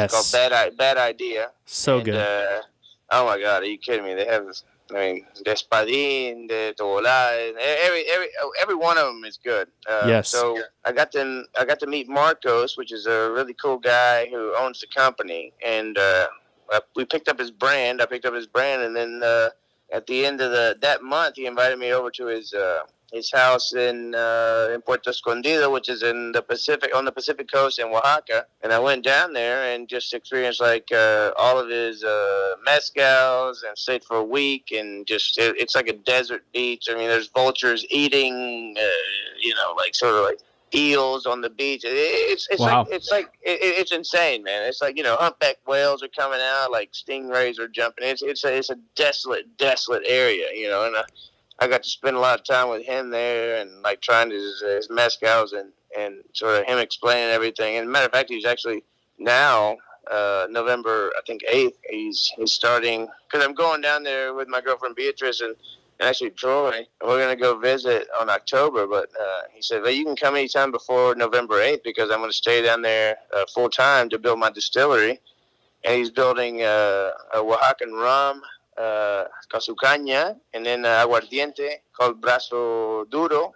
Speaker 1: It's called Bad Bad Idea.
Speaker 2: So
Speaker 1: And,
Speaker 2: good.
Speaker 1: Uh, oh my God, are you kidding me? They have, I mean, Despadin, the Tola, every every every one of them is good. Uh,
Speaker 2: Yes.
Speaker 1: So I got to I got to meet Marcos, which is a really cool guy who owns the company, and uh, We picked up his brand. I picked up his brand, and then uh, at the end of the that month, he invited me over to his. Uh, his house in uh, in Puerto Escondido, which is in the Pacific on the Pacific coast in Oaxaca, and I went down there and just experienced like uh, all of his uh, mezcals and stayed for a week, and just it, it's like a desert beach. I mean, there's vultures eating, uh, you know, like sort of like eels on the beach. It's it's
Speaker 2: Wow.
Speaker 1: like it's like it, it- it's insane, man. It's like you know, humpback whales are coming out, like stingrays are jumping. It's it's a, it's a desolate, desolate area, you know, and. I, I got to spend a lot of time with him there and like trying his, his mezcals and, and sort of him explaining everything. And matter of fact, he's actually now, uh, November, I think 8th, he's, he's starting, because I'm going down there with my girlfriend Beatrice and actually Troy. We're to go visit on October. But uh, he said, well, you can come anytime before November 8th because I'm to stay down there uh, full time to build my distillery. And he's building uh, a Oaxacan rum uh, casucaña, and then uh, aguardiente called Brazo Duro,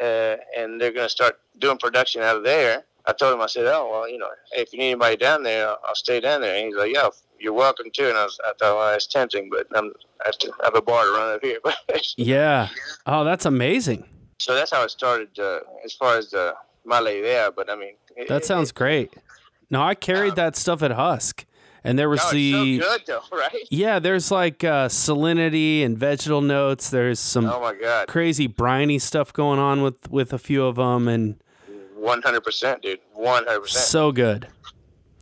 Speaker 1: uh, and they're to start doing production out of there. I told him, I said, oh, well, you know, if you need anybody down there, I'll, I'll stay down there. And he's like, yeah, you're welcome to. And I, was, I thought, well, that's tempting, but I'm, I have to have a bar to run up here.
Speaker 2: Yeah. Oh, that's amazing.
Speaker 1: so that's how it started uh, as far as the mala idea. But I mean, it-
Speaker 2: That
Speaker 1: it-
Speaker 2: sounds great. No, I carried that stuff at Husk, and there was
Speaker 1: no, it's
Speaker 2: the
Speaker 1: so good, though, right?
Speaker 2: yeah. There's like uh, salinity and vegetal notes. There's some
Speaker 1: Oh, my God.
Speaker 2: crazy briny stuff going on with with a few of them, and
Speaker 1: 100%, dude. 100%.
Speaker 2: so good.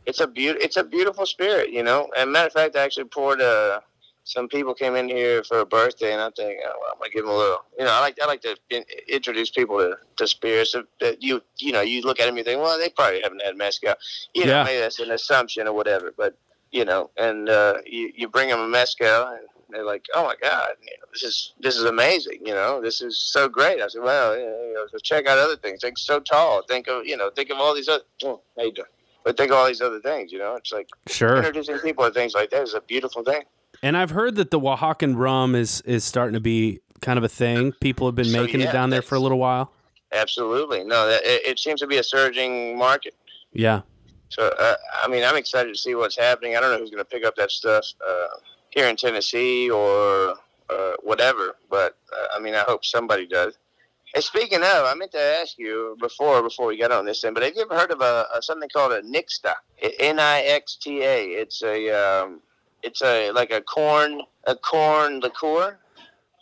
Speaker 1: It's a beaut- it's a beautiful spirit, you know. And matter of fact, I actually poured uh, some people came in here for a birthday, and I think oh, well, I'm gonna give them a little. You know, I like I like to in- introduce people to, to spirits that- that you you know you look at them you think well they probably haven't had mezcal, you know
Speaker 2: Yeah.
Speaker 1: maybe that's an assumption or whatever, but you know, and uh, you you bring them a mezcal and. They're like, oh my God, you know, this is this is amazing. You know, this is so great. I said, well, you know, so check out other things. Think sotol. Think of you know, think of all these other. Oh, how you doing? But think of all these other things. You know, it's like
Speaker 2: Sure.
Speaker 1: introducing people to things like that is a beautiful thing.
Speaker 2: And I've heard that the Oaxacan rum is is starting to be kind of a thing. People have been
Speaker 1: So,
Speaker 2: making
Speaker 1: yeah,
Speaker 2: it down there for a little while.
Speaker 1: Absolutely, no, that, it, it seems to be a surging market.
Speaker 2: Yeah.
Speaker 1: So, uh, I mean, I'm excited to see what's happening. I don't know who's going to pick up that stuff uh, here in Tennessee or uh, whatever, but uh, I mean, I hope somebody does. And speaking of, I meant to ask you before before we got on this thing, but have you ever heard of a, a something called a Nixta? N I X T A. It's a um, it's a like a corn a corn liqueur.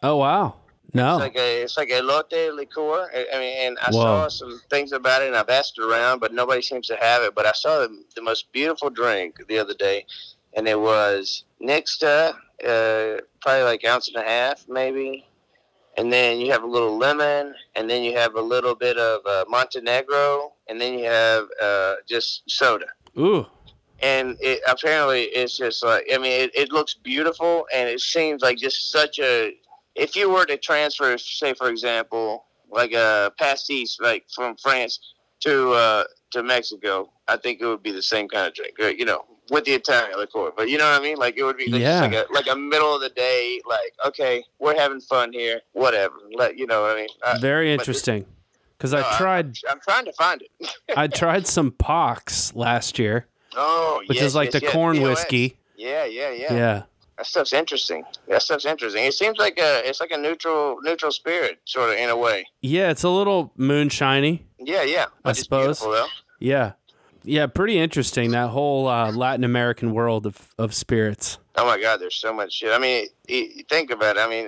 Speaker 2: Oh wow. No.
Speaker 1: It's like a it's like elote liqueur. I I mean, and I
Speaker 2: Whoa.
Speaker 1: saw some things about it, and I've asked around, but nobody seems to have it. But I saw the, the most beautiful drink the other day, and it was Nixta, uh, probably like ounce and a half, maybe. And then you have a little lemon, and then you have a little bit of uh, Montenegro, and then you have uh, just soda.
Speaker 2: Ooh.
Speaker 1: and it apparently it's just like I mean it, it looks beautiful and it seems like just such a if you were to transfer say for example like a pastis like from France to uh, to Mexico, I think it would be the same kind of drink, you know, with the Italian liqueur. But you know what I mean? Like it would be like,
Speaker 2: Yeah.
Speaker 1: like a like a middle of the day, like okay, we're having fun here, whatever. Let you know what I mean. Uh,
Speaker 2: Very interesting. Because
Speaker 1: no,
Speaker 2: I tried,
Speaker 1: I'm trying to find it.
Speaker 2: I tried some pox last year,
Speaker 1: oh,
Speaker 2: which
Speaker 1: yes,
Speaker 2: is like
Speaker 1: yes,
Speaker 2: the
Speaker 1: yes,
Speaker 2: corn
Speaker 1: POS.
Speaker 2: whiskey.
Speaker 1: Yeah, yeah, yeah,
Speaker 2: Yeah.
Speaker 1: That stuff's interesting. That stuff's interesting. It seems like a it's like a neutral neutral spirit, sort of in a way.
Speaker 2: Yeah, it's a little moonshiny.
Speaker 1: Yeah, yeah. But it's
Speaker 2: suppose.
Speaker 1: beautiful though.
Speaker 2: Yeah. Yeah, pretty interesting that whole uh, Latin American world of, of spirits.
Speaker 1: Oh my God, there's so much shit. I mean, you, think about it. I mean,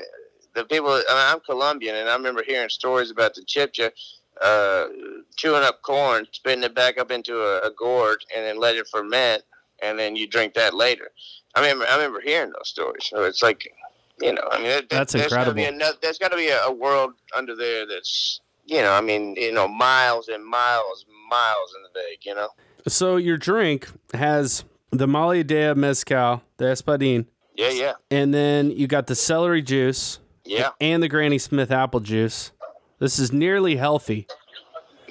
Speaker 1: the people. I mean, I'm Colombian, and I remember hearing stories about the Chibcha uh, chewing up corn, spitting it back up into a, a gourd, and then let it ferment, and then you drink that later. I remember, I remember hearing those stories. So it's like, you know, I mean, there-
Speaker 2: That's
Speaker 1: there's Gotta be
Speaker 2: incredible.
Speaker 1: another, there's got to be a, a world under there that's, you know, I mean, you know, miles and miles, miles in the bag. You know.
Speaker 2: So your drink has the Mala Idea Mezcal, the Espadin,
Speaker 1: Yeah, yeah,
Speaker 2: and then you got the celery juice
Speaker 1: yeah.
Speaker 2: and the Granny Smith apple juice. This is nearly healthy.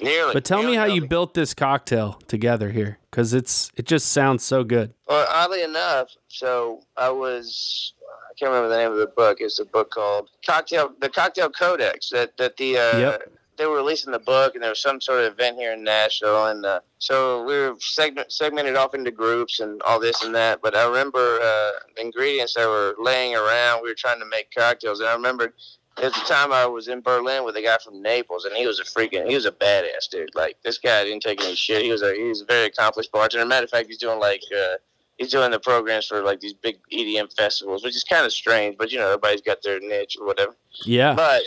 Speaker 1: Nearly.
Speaker 2: But tell me
Speaker 1: nearly
Speaker 2: how you built this cocktail together here, because it's it just sounds so good.
Speaker 1: Well, oddly enough, so I was I can't remember the name of the book. It's a book called Cocktail the Cocktail Codex that that the uh,
Speaker 2: Yep.
Speaker 1: They were releasing the book and there was some sort of event here in Nashville and uh, so we were segment, segmented off into groups and all this and that. But I remember uh, the ingredients that were laying around. We were trying to make cocktails and I remember. At the time, I was in Berlin with a guy from Naples, and he was a freaking, he was a badass dude. Like this guy didn't take any shit. He was a, he was a very accomplished bartender. Matter of fact, he's doing like, uh, he's doing the programs for like these big EDM festivals, which is kind of strange, but you know, everybody's got their niche or whatever.
Speaker 2: Yeah.
Speaker 1: But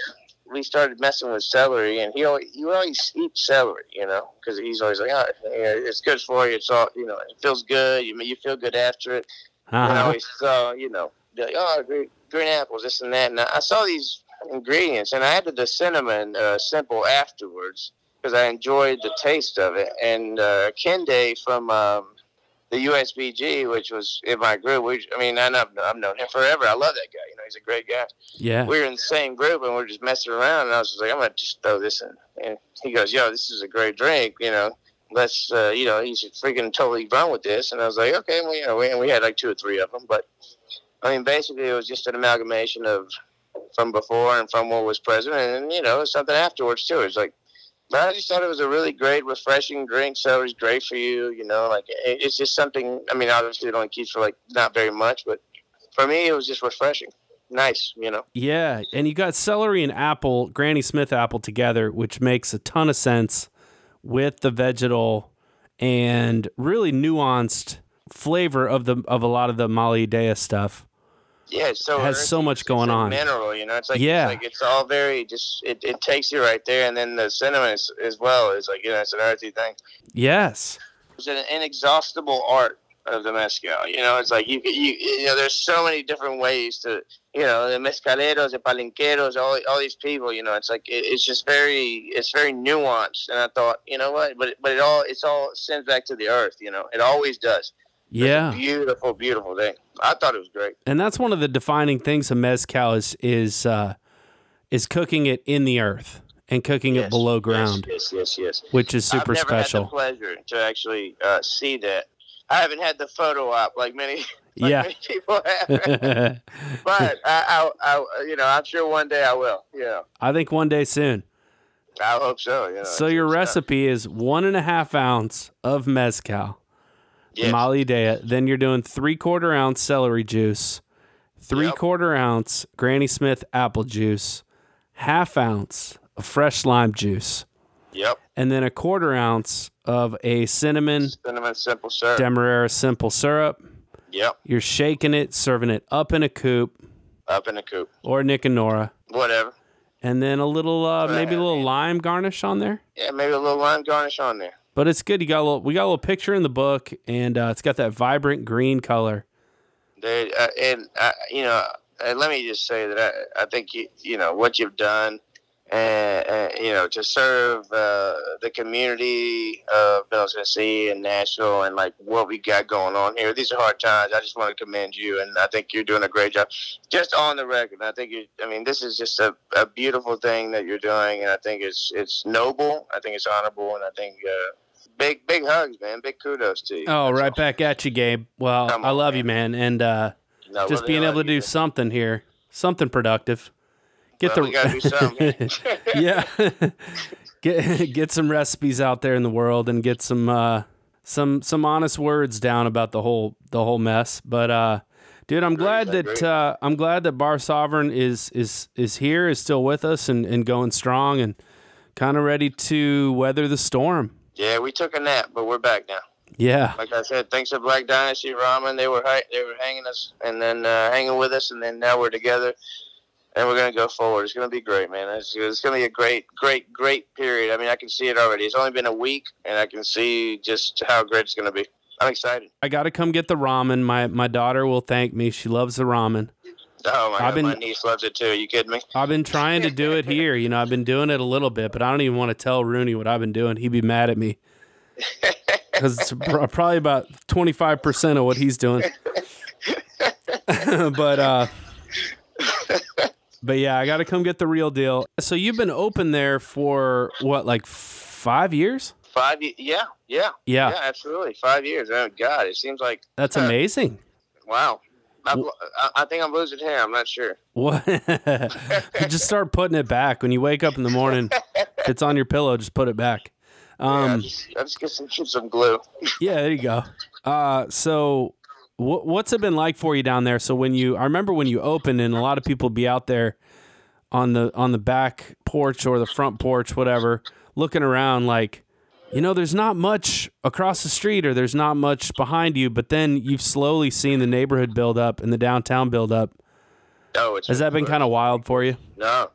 Speaker 1: we started messing with celery, and he always, he always eat celery, you know, because he's always like, oh, it's good for you. It's all, you know, it feels good. You you feel good after it. And I
Speaker 2: Uh-huh.
Speaker 1: always saw, you know, like, oh, green, green apples, this and that. And I saw these ingredients, and I added the cinnamon uh, simple afterwards because I enjoyed the taste of it. And uh, Kende from um, the USBG, which was in my group, we, I mean, I know, I've known him forever. I love that guy. You know, he's a great guy
Speaker 2: Yeah.
Speaker 1: we were in the same group and we are just messing around and I was just like, I'm gonna just throw this in. And he goes, Yo, this is a great drink, you know. Let's, uh, you know, you should freaking totally run with this. And I was like, okay, well, you know, we, and we had like two or three of them, but I mean, basically, it was just an amalgamation of from before and from what was present, and you know, something afterwards too. It's like, but I just thought it was a really great, refreshing drink. Celery's great for you, you know. Like it's just something. I mean, obviously, it only keeps for like not very much, but for me, it was just refreshing, nice, you know.
Speaker 2: Yeah, and you got celery and apple, Granny Smith apple together, which makes a ton of sense with the vegetal and really nuanced flavor of the of a lot of the Mala Idea stuff.
Speaker 1: Yeah, it's so
Speaker 2: It has
Speaker 1: earthy.
Speaker 2: so much going on.
Speaker 1: Mineral, you know, it's like
Speaker 2: Yeah.
Speaker 1: it's like it's all very just it, it takes you right there, and then the cinnamon is, as well is like you know it's an earthy thing.
Speaker 2: Yes.
Speaker 1: It's an inexhaustible art of the mezcal. You know, it's like you you you know there's so many different ways to you know the mezcaleros, the palenqueros, all all these people. You know, it's like it, it's just very it's very nuanced. And I thought, you know what, but but it all it's all sends back to the earth. You know, it always does.
Speaker 2: Yeah.
Speaker 1: beautiful, beautiful day. I thought it was great.
Speaker 2: And that's one of the defining things of mezcal is is uh is cooking it in the earth and cooking it below ground,
Speaker 1: Yes, yes, yes.
Speaker 2: which is super
Speaker 1: I've never
Speaker 2: special.
Speaker 1: had the pleasure to actually uh, see that. I haven't had the photo op like many, like
Speaker 2: Yeah.
Speaker 1: many people have. but I, I, I, you know, I'm sure one day I will. Yeah,
Speaker 2: I think one day soon.
Speaker 1: I hope so. Know,
Speaker 2: So your
Speaker 1: good stuff.
Speaker 2: recipe is one and a half ounce of mezcal,
Speaker 1: Yes.
Speaker 2: Mala Idea. Then you're doing three quarter ounce celery juice, three
Speaker 1: Yep.
Speaker 2: quarter ounce Granny Smith apple juice, half ounce of fresh lime juice,
Speaker 1: Yep.
Speaker 2: and then a quarter ounce of a cinnamon
Speaker 1: Cinnamon simple syrup.
Speaker 2: demerara simple syrup.
Speaker 1: yep.
Speaker 2: You're shaking it, serving it up in a coupe
Speaker 1: Up in the coop.
Speaker 2: or Nick and Nora,
Speaker 1: Whatever.
Speaker 2: and then a little uh, maybe a little lime garnish on there.
Speaker 1: Yeah, maybe a little lime garnish on there.
Speaker 2: But it's good. You got a little. We got a little picture in the book, and uh, it's got that vibrant green color.
Speaker 1: Dude, uh, and uh, you know, uh, let me just say that I, I think you, you know what you've done, and, and you know to serve uh, the community of Middle Tennessee and Nashville and like what we got going on here. These are hard times. I just want to commend you, and I think you're doing a great job. Just on the record, I think you. I mean, this is just a, a beautiful thing that you're doing, and I think it's it's noble. I think it's honorable, and I think. Big big hugs, man. Big kudos to you.
Speaker 2: Oh,
Speaker 1: That's
Speaker 2: right
Speaker 1: all.
Speaker 2: back at you, Gabe. Well,
Speaker 1: Come
Speaker 2: I
Speaker 1: on,
Speaker 2: love you,
Speaker 1: man.
Speaker 2: man, and uh,
Speaker 1: No,
Speaker 2: just
Speaker 1: well,
Speaker 2: being able to do
Speaker 1: you.
Speaker 2: something here, something productive. Get
Speaker 1: Well, we gotta do something.
Speaker 2: the yeah, get get some recipes out there in the world and get some uh, some some honest words down about the whole the whole mess. But uh, dude, I'm glad that uh, I'm glad that Bar Sovereign is is is here, is still with us, and, and going strong, and kind of ready to weather the storm.
Speaker 1: Yeah, we took a nap, but we're back now.
Speaker 2: Yeah,
Speaker 1: Like I said, thanks to Black Dynasty Ramen, they were hi- they were hanging us and then uh, hanging with us, and then now we're together, and we're gonna go forward. It's gonna be great, man. It's, it's gonna be a great, great, great period. I mean, I can see it already. It's only been a week, and I can see just how great it's gonna be. I'm excited.
Speaker 2: I got to come get the ramen. My my daughter will thank me. She loves the ramen.
Speaker 1: Oh my
Speaker 2: I've
Speaker 1: god,
Speaker 2: been-
Speaker 1: my niece loves it too. you kidding me?
Speaker 2: I've been trying to do it here. You know, I've been doing it a little bit, but I don't even want to tell Rooney what I've been doing. He'd be mad at me because it's probably about twenty five percent of what he's doing. but uh, but yeah, I got to come get the real deal. So you've been open there for what, like five years?
Speaker 1: Five, ye- yeah, yeah,
Speaker 2: Yeah,
Speaker 1: yeah, absolutely. Five years. Oh God, it seems like
Speaker 2: that's
Speaker 1: uh,
Speaker 2: amazing.
Speaker 1: wow. I, I think I'm losing hair. I'm not sure.
Speaker 2: What? just start putting it back when you wake up in the morning. If it's on your pillow, just put it back.
Speaker 1: yeah, I
Speaker 2: Um,
Speaker 1: just, I just get some some glue.
Speaker 2: yeah, there you go. Uh, so wh- what's it been like for you down there? So when you, I remember when you opened, and a lot of people be out there on the on the back porch or the front porch, whatever, looking around like, you know, there's not much across the street or there's not much behind you, but then you've slowly seen the neighborhood build up and the downtown build up.
Speaker 1: Oh, it's
Speaker 2: Has that been kind of wild for you?
Speaker 1: No,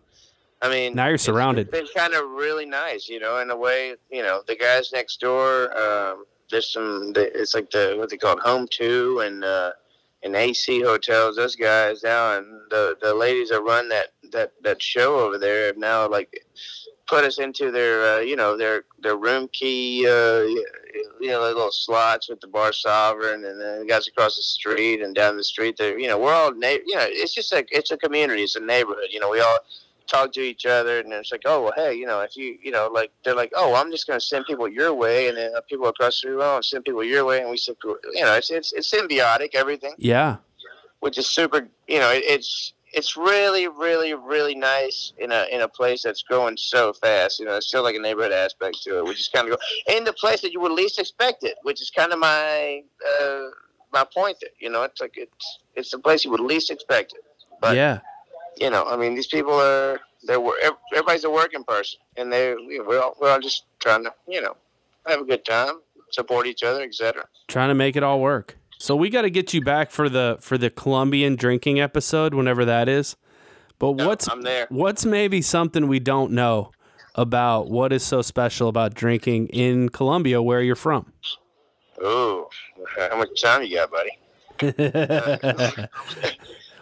Speaker 1: I mean
Speaker 2: Now you're
Speaker 1: it's-
Speaker 2: surrounded.
Speaker 1: It's been kind of really nice, you know, in a way. You know, the guys next door. Um, there's some. It's like the what they call Home Two, and uh, and AC hotels. Those guys now, and the the ladies that run that that that show over there have now like put us into their uh, you know their their room key. Uh, you know, little slots with the bar sovereign, and then the guys across the street and down the street. They're you know we're all na- you know it's just like it's a community, it's a neighborhood. You know, we all talk to each other, and it's like, oh well, hey, you know, if you you know like they're like, oh, I'm just gonna send people your way, and then people across the street, oh, send people your way, and we send people, you know, it's it's it's symbiotic, everything,
Speaker 2: Yeah.
Speaker 1: which is super. You know, it, it's it's really really really nice in a in a place that's growing so fast. You know, it's still like a neighborhood aspect to it, which is kind of go in the place that you would least expect it, which is kind of my uh, my point. There, you know, it's like it's it's the place you would least expect it. But
Speaker 2: yeah.
Speaker 1: you know, I mean, these people are they're everybody's a working person, and they we're all, we're all just trying to you know have a good time, support each other, etc.
Speaker 2: trying to make it all work. So we got to get you back for the for the Colombian drinking episode whenever that is. But
Speaker 1: No,
Speaker 2: what's
Speaker 1: I'm there.
Speaker 2: what's maybe something we don't know about what is so special about drinking in Colombia where you're from?
Speaker 1: Ooh, how much time you got, buddy?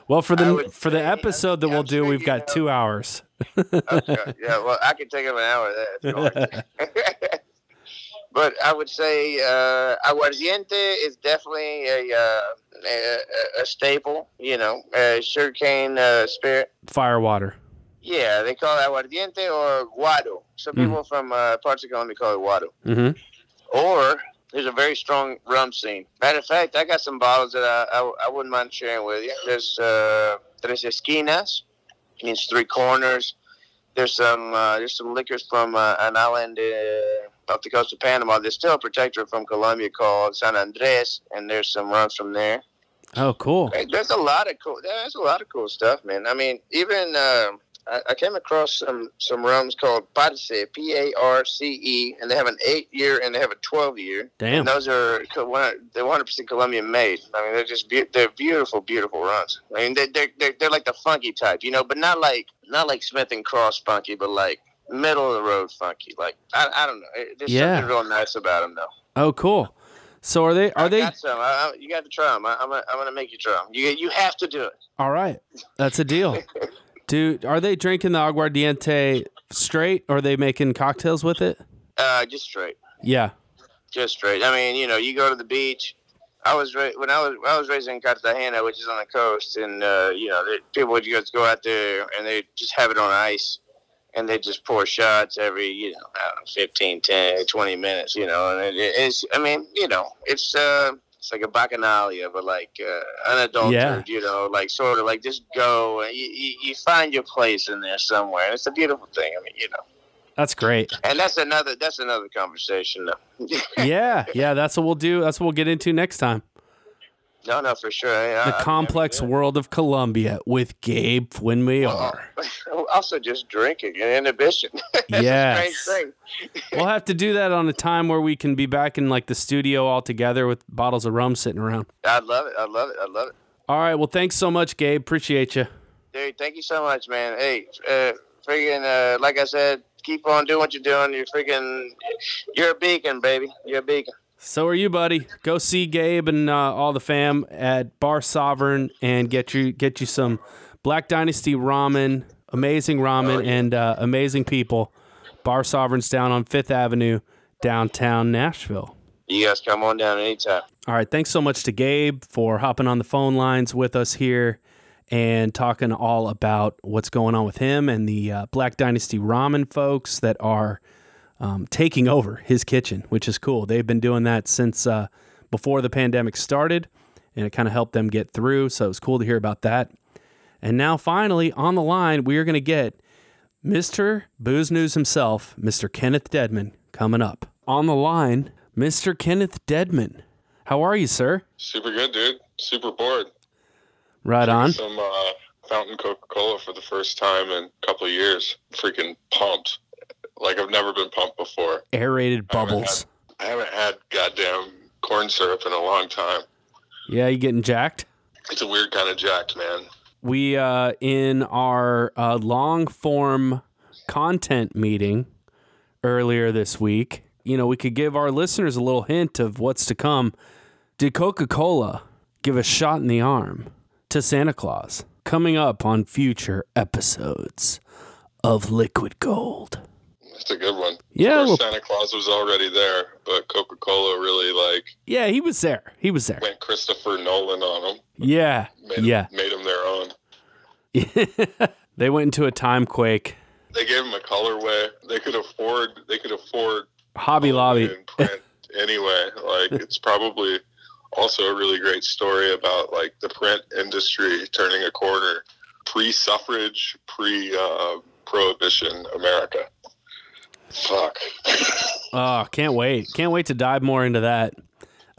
Speaker 2: well, for the for the episode that
Speaker 1: I'm
Speaker 2: we'll do, we've got 2 hours.
Speaker 1: Okay, yeah, well, I can take up an hour of that. If you want to. But I would say uh, aguardiente is definitely a, uh, a, a- staple. You know, uh, sugarcane uh, spirit.
Speaker 2: Firewater.
Speaker 1: Yeah, they call it aguardiente or guaro. Some
Speaker 2: Mm.
Speaker 1: people from uh, parts of Colombia call it guaro.
Speaker 2: Mhm.
Speaker 1: Or there's a very strong rum scene. Matter of fact, I got some bottles that I, I, I wouldn't mind sharing with you. There's uh, Tres Esquinas, means three corners. There's some uh, there's some liquors from uh, an island off the coast of Panama. There's still a protector from Colombia called San Andres, and there's some rums from there.
Speaker 2: Oh, cool.
Speaker 1: There's a lot of cool. There's a lot of cool stuff, man. I mean, even uh, I, I came across some some rums called Parce, P A R C E, and they have an eight year and they have a twelve year.
Speaker 2: Damn.
Speaker 1: And those are they're one hundred percent Colombian made. I mean, they're just be- they're beautiful, beautiful runs. I mean, they they're, they're they're like the funky type, you know, but not like not like Smith and Cross funky, but like middle of the road funky. Like I, I don't know. There's
Speaker 2: Yeah.
Speaker 1: something real nice about them, though.
Speaker 2: Oh, cool. So are they are
Speaker 1: I
Speaker 2: they
Speaker 1: got some. I, you got to try them. I, I'm gonna, I'm gonna make you try them. You you have to do it.
Speaker 2: All right. That's a deal. Dude, are they drinking the aguardiente straight or are they making cocktails with it?
Speaker 1: Uh, just straight,
Speaker 2: Yeah.
Speaker 1: just straight. I mean, you know, you go to the beach. I was ra- when I was I was raised in Cartagena, which is on the coast, and uh, you know, people would just go out there and they just have it on ice, and they just pour shots every you know, know, 15, 10, 20 minutes, you know, and it, it's I mean, you know, it's uh, it's like a bacchanalia, but like uh, unadulterated,
Speaker 2: Yeah.
Speaker 1: you know, like sort of like just go and you, you, you find your place in there somewhere. And it's a beautiful thing. I mean, you know,
Speaker 2: That's great.
Speaker 1: and that's another that's another conversation. Though.
Speaker 2: Yeah, yeah, that's what we'll do. That's what we'll get into next time.
Speaker 1: No, no, for sure. I-
Speaker 2: The
Speaker 1: I-
Speaker 2: complex
Speaker 1: I
Speaker 2: world of Colombia with Gabe Fuenmayor.
Speaker 1: Also, just drinking and inhibition. That's
Speaker 2: Yes.
Speaker 1: a strange thing.
Speaker 2: We'll have to do that on a time where we can be back in like the studio all together with bottles of rum sitting around.
Speaker 1: I love it. I love it. I love it.
Speaker 2: All right, well, thanks so much, Gabe. Appreciate you.
Speaker 1: Dude, thank you so much, man. Hey, uh, freaking, uh, like I said, keep on doing what you're doing. You're freaking, you're a beacon, baby. You're a beacon.
Speaker 2: So are you, buddy. Go see Gabe and uh, all the fam at Bar Sovereign and get you get you some Black Dynasty ramen, amazing ramen,
Speaker 1: Oh, yeah.
Speaker 2: and uh, amazing people. Bar Sovereign's down on Fifth Avenue, downtown Nashville.
Speaker 1: You guys come on down anytime.
Speaker 2: All right, thanks so much to Gabe for hopping on the phone lines with us here and talking all about what's going on with him and the uh, Black Dynasty Ramen folks that are um, taking over his kitchen, which is cool. They've been doing that since uh, before the pandemic started, and it kind of helped them get through. So it was cool to hear about that. And now, finally, on the line, we are going to get Mr. Booze News himself, Mr. Kenneth Deadman, coming up. On the line, Mr. Kenneth Deadman. How are you, sir?
Speaker 5: Super good, dude. Super bored.
Speaker 2: Right on.
Speaker 5: Some uh, fountain Coca Cola for the first time in a couple of years. Freaking pumped. Like I've never been pumped before.
Speaker 2: Aerated
Speaker 5: I haven't
Speaker 2: bubbles.
Speaker 5: I haven't had goddamn corn syrup in a long time.
Speaker 2: Yeah, you getting jacked?
Speaker 5: It's a weird kind of jacked, man.
Speaker 2: We, uh, in our uh, long form content meeting earlier this week, you know, we could give our listeners a little hint of what's to come. Did Coca Cola give a shot in the arm to Santa Claus? Coming up on future episodes of Liquid Gold.
Speaker 5: That's a good one.
Speaker 2: Yeah, well-
Speaker 5: Santa Claus was already there, but Coca Cola really like
Speaker 2: Yeah, he was there. He was there.
Speaker 5: went Christopher Nolan on him.
Speaker 2: Yeah.
Speaker 5: Made 'em-
Speaker 2: Yeah.
Speaker 5: made him their own.
Speaker 2: they went into a time quake.
Speaker 5: They gave him a colorway. They could afford. They could afford
Speaker 2: Hobby Lobby.
Speaker 5: in print anyway. Like it's probably also a really great story about like the print industry turning a corner, pre-suffrage, pre-prohibition uh, America. Fuck.
Speaker 2: Oh, can't wait. Can't wait to dive more into that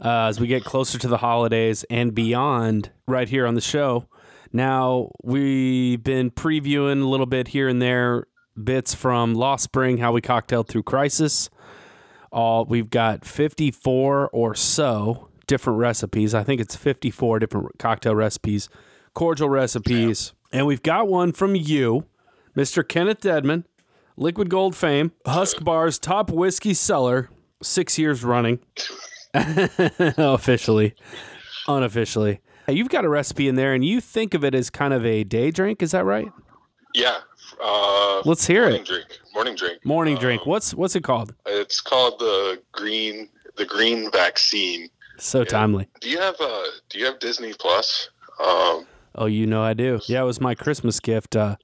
Speaker 2: uh, as we get closer to the holidays and beyond right here on the show. Now, we've been previewing a little bit here and there bits from Lost Spring, how we cocktailed through crisis. All we've got 54 or so different recipes. I think it's 54 different cocktail recipes, cordial recipes. And we've got one from you, Mr. Kenneth Dedman, Liquid Gold fame, Husk Bar's top whiskey seller, six years running. Officially, unofficially. Hey, You've got a recipe in there, and you think of it as kind of a day drink. Is that right?
Speaker 5: Yeah. Uh,
Speaker 2: Let's hear it.
Speaker 5: morning
Speaker 2: it.
Speaker 5: drink. Morning drink.
Speaker 2: Morning
Speaker 5: Uh,
Speaker 2: drink. What's what's it called?
Speaker 5: It's called the green. The green vaccine.
Speaker 2: So timely.
Speaker 5: Do you have uh Do you have Disney Plus? Um,
Speaker 2: Oh, you know I do. Yeah, it was my Christmas gift. Uh,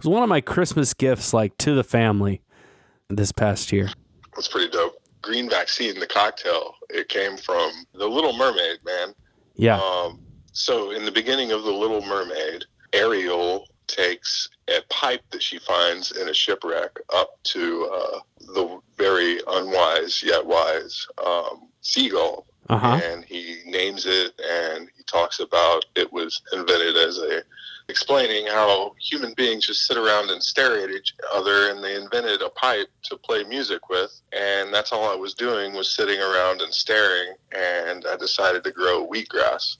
Speaker 2: was one of my Christmas gifts, like to the family, this past year.
Speaker 5: That's pretty dope. Green vaccine, the cocktail. It came from The Little Mermaid, man.
Speaker 2: Yeah.
Speaker 5: Um, so in the beginning of The Little Mermaid, Ariel takes a pipe that she finds in a shipwreck up to uh, the very unwise yet wise um, seagull,
Speaker 2: Uh huh.
Speaker 5: and he names it, and he talks about it was invented as a explaining how human beings just sit around and stare at each other and they invented a pipe to play music with and that's all i was doing was sitting around and staring and i decided to grow wheatgrass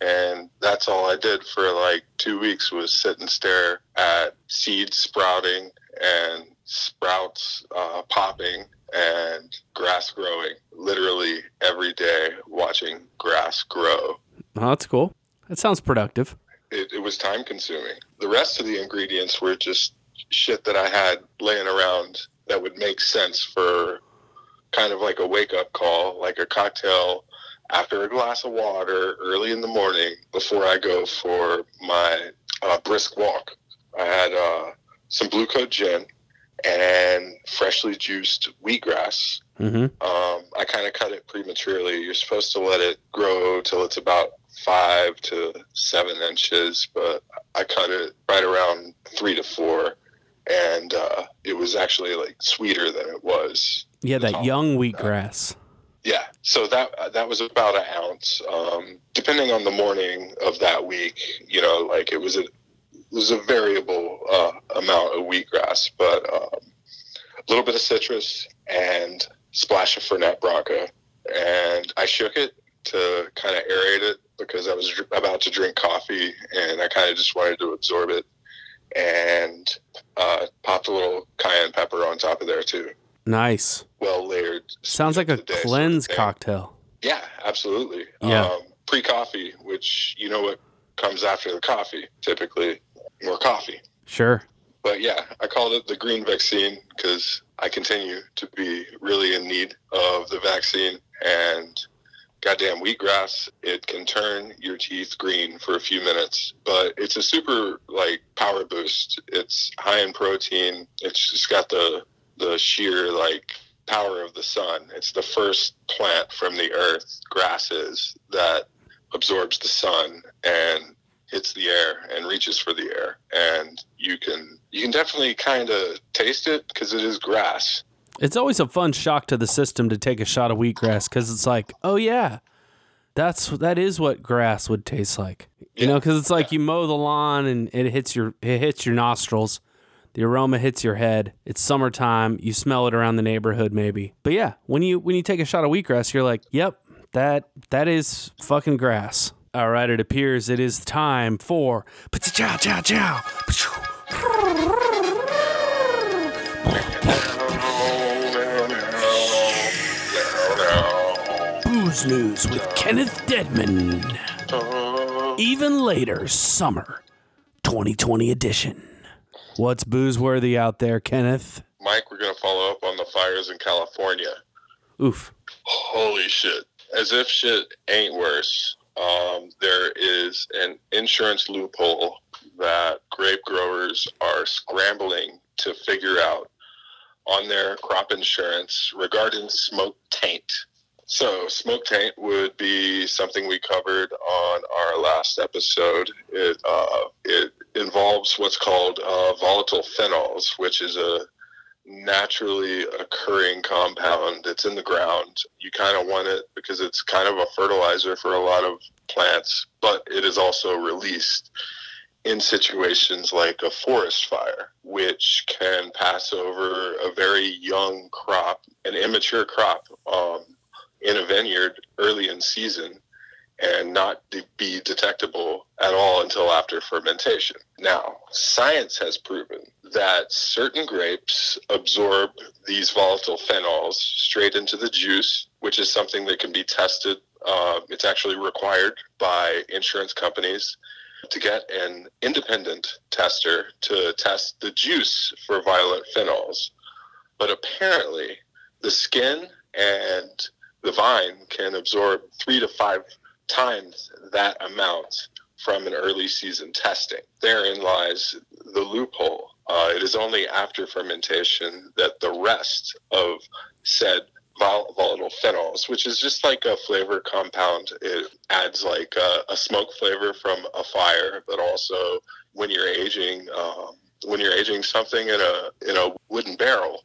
Speaker 5: and that's all i did for like two weeks was sit and stare at seeds sprouting and sprouts uh, popping and grass growing literally every day watching grass grow
Speaker 2: Oh, that's cool. That sounds productive.
Speaker 5: It, it was time consuming. The rest of the ingredients were just shit that I had laying around that would make sense for kind of like a wake up call, like a cocktail after a glass of water early in the morning before I go for my uh, brisk walk. I had uh, some Blue Coat gin and freshly juiced wheatgrass.
Speaker 2: Mm-hmm.
Speaker 5: Um, I kind of cut it prematurely. You're supposed to let it grow till it's about five to seven inches, but I cut it right around three to four, and uh, it was actually like sweeter than it was.
Speaker 2: Yeah, that young wheatgrass.
Speaker 5: Yeah, so that that was about an ounce. Um, depending on the morning of that week, you know, like it was a it was a variable uh, amount of wheatgrass, but um, a little bit of citrus and splash of Fernet Branca, and I shook it to kind of aerate it because I was dr- about to drink coffee and I kind of just wanted to absorb it, and uh, popped a little cayenne pepper on top of there too.
Speaker 2: Nice.
Speaker 5: Well layered.
Speaker 2: Sounds like a
Speaker 5: the day sort of
Speaker 2: cleanse cocktail.
Speaker 5: Yeah, absolutely.
Speaker 2: Yeah.
Speaker 5: Um, Pre coffee, which you know what comes after the coffee, typically more coffee.
Speaker 2: Sure.
Speaker 5: But yeah, I called it the green vaccine because I continue to be really in need of the vaccine. And goddamn wheatgrass, it can turn your teeth green for a few minutes, but it's a super like power boost. It's high in protein. It's just got the the sheer like power of the sun. It's the first plant from the earth, grasses that absorbs the sun and hits the air and reaches for the air and you can you can definitely kind of taste it because it is grass
Speaker 2: It's always a fun shock to the system to take a shot of wheatgrass because it's like, oh yeah, that's that is what grass would taste like. You know, because it's like you mow the lawn and it hits your it hits your nostrils, the aroma hits your head. It's summertime. You smell it around the neighborhood, maybe. But yeah, when you when you take a shot of wheatgrass, you're like, yep, that that is fucking grass. All right, it appears it is time for chow chow chow. Booze News with Kenneth Deadman. Even later, summer 2020 edition. What's booze worthy out there, Kenneth?
Speaker 5: mike we're going to follow up on the fires in california
Speaker 2: Oof.
Speaker 5: holy shit as if shit ain't worse um, there is an insurance loophole that grape growers are scrambling to figure out on their crop insurance regarding smoke taint. So, smoke taint would be something we covered on our last episode. It uh, it involves what's called uh, volatile phenols, which is a naturally occurring compound. that's in the ground. You kind of want it because it's kind of a fertilizer for a lot of plants, but it is also released in situations like a forest fire, which can pass over a very young crop, an immature crop, um, in a vineyard early in season and not de- be detectable at all until after fermentation. Now, science has proven that certain grapes absorb these volatile phenols straight into the juice, which is something that can be tested. Uh, it's actually required by insurance companies to get an independent tester to test the juice for volatile phenols. But apparently, the skin and the vine can absorb three to five times that amount from an early season testing. Therein lies the loophole. Uh, it is only after fermentation that the rest of said vol- volatile phenols, which is just like a flavor compound, it adds like a, a smoke flavor from a fire, but also when you're aging, um, when you're aging something in a in a wooden barrel,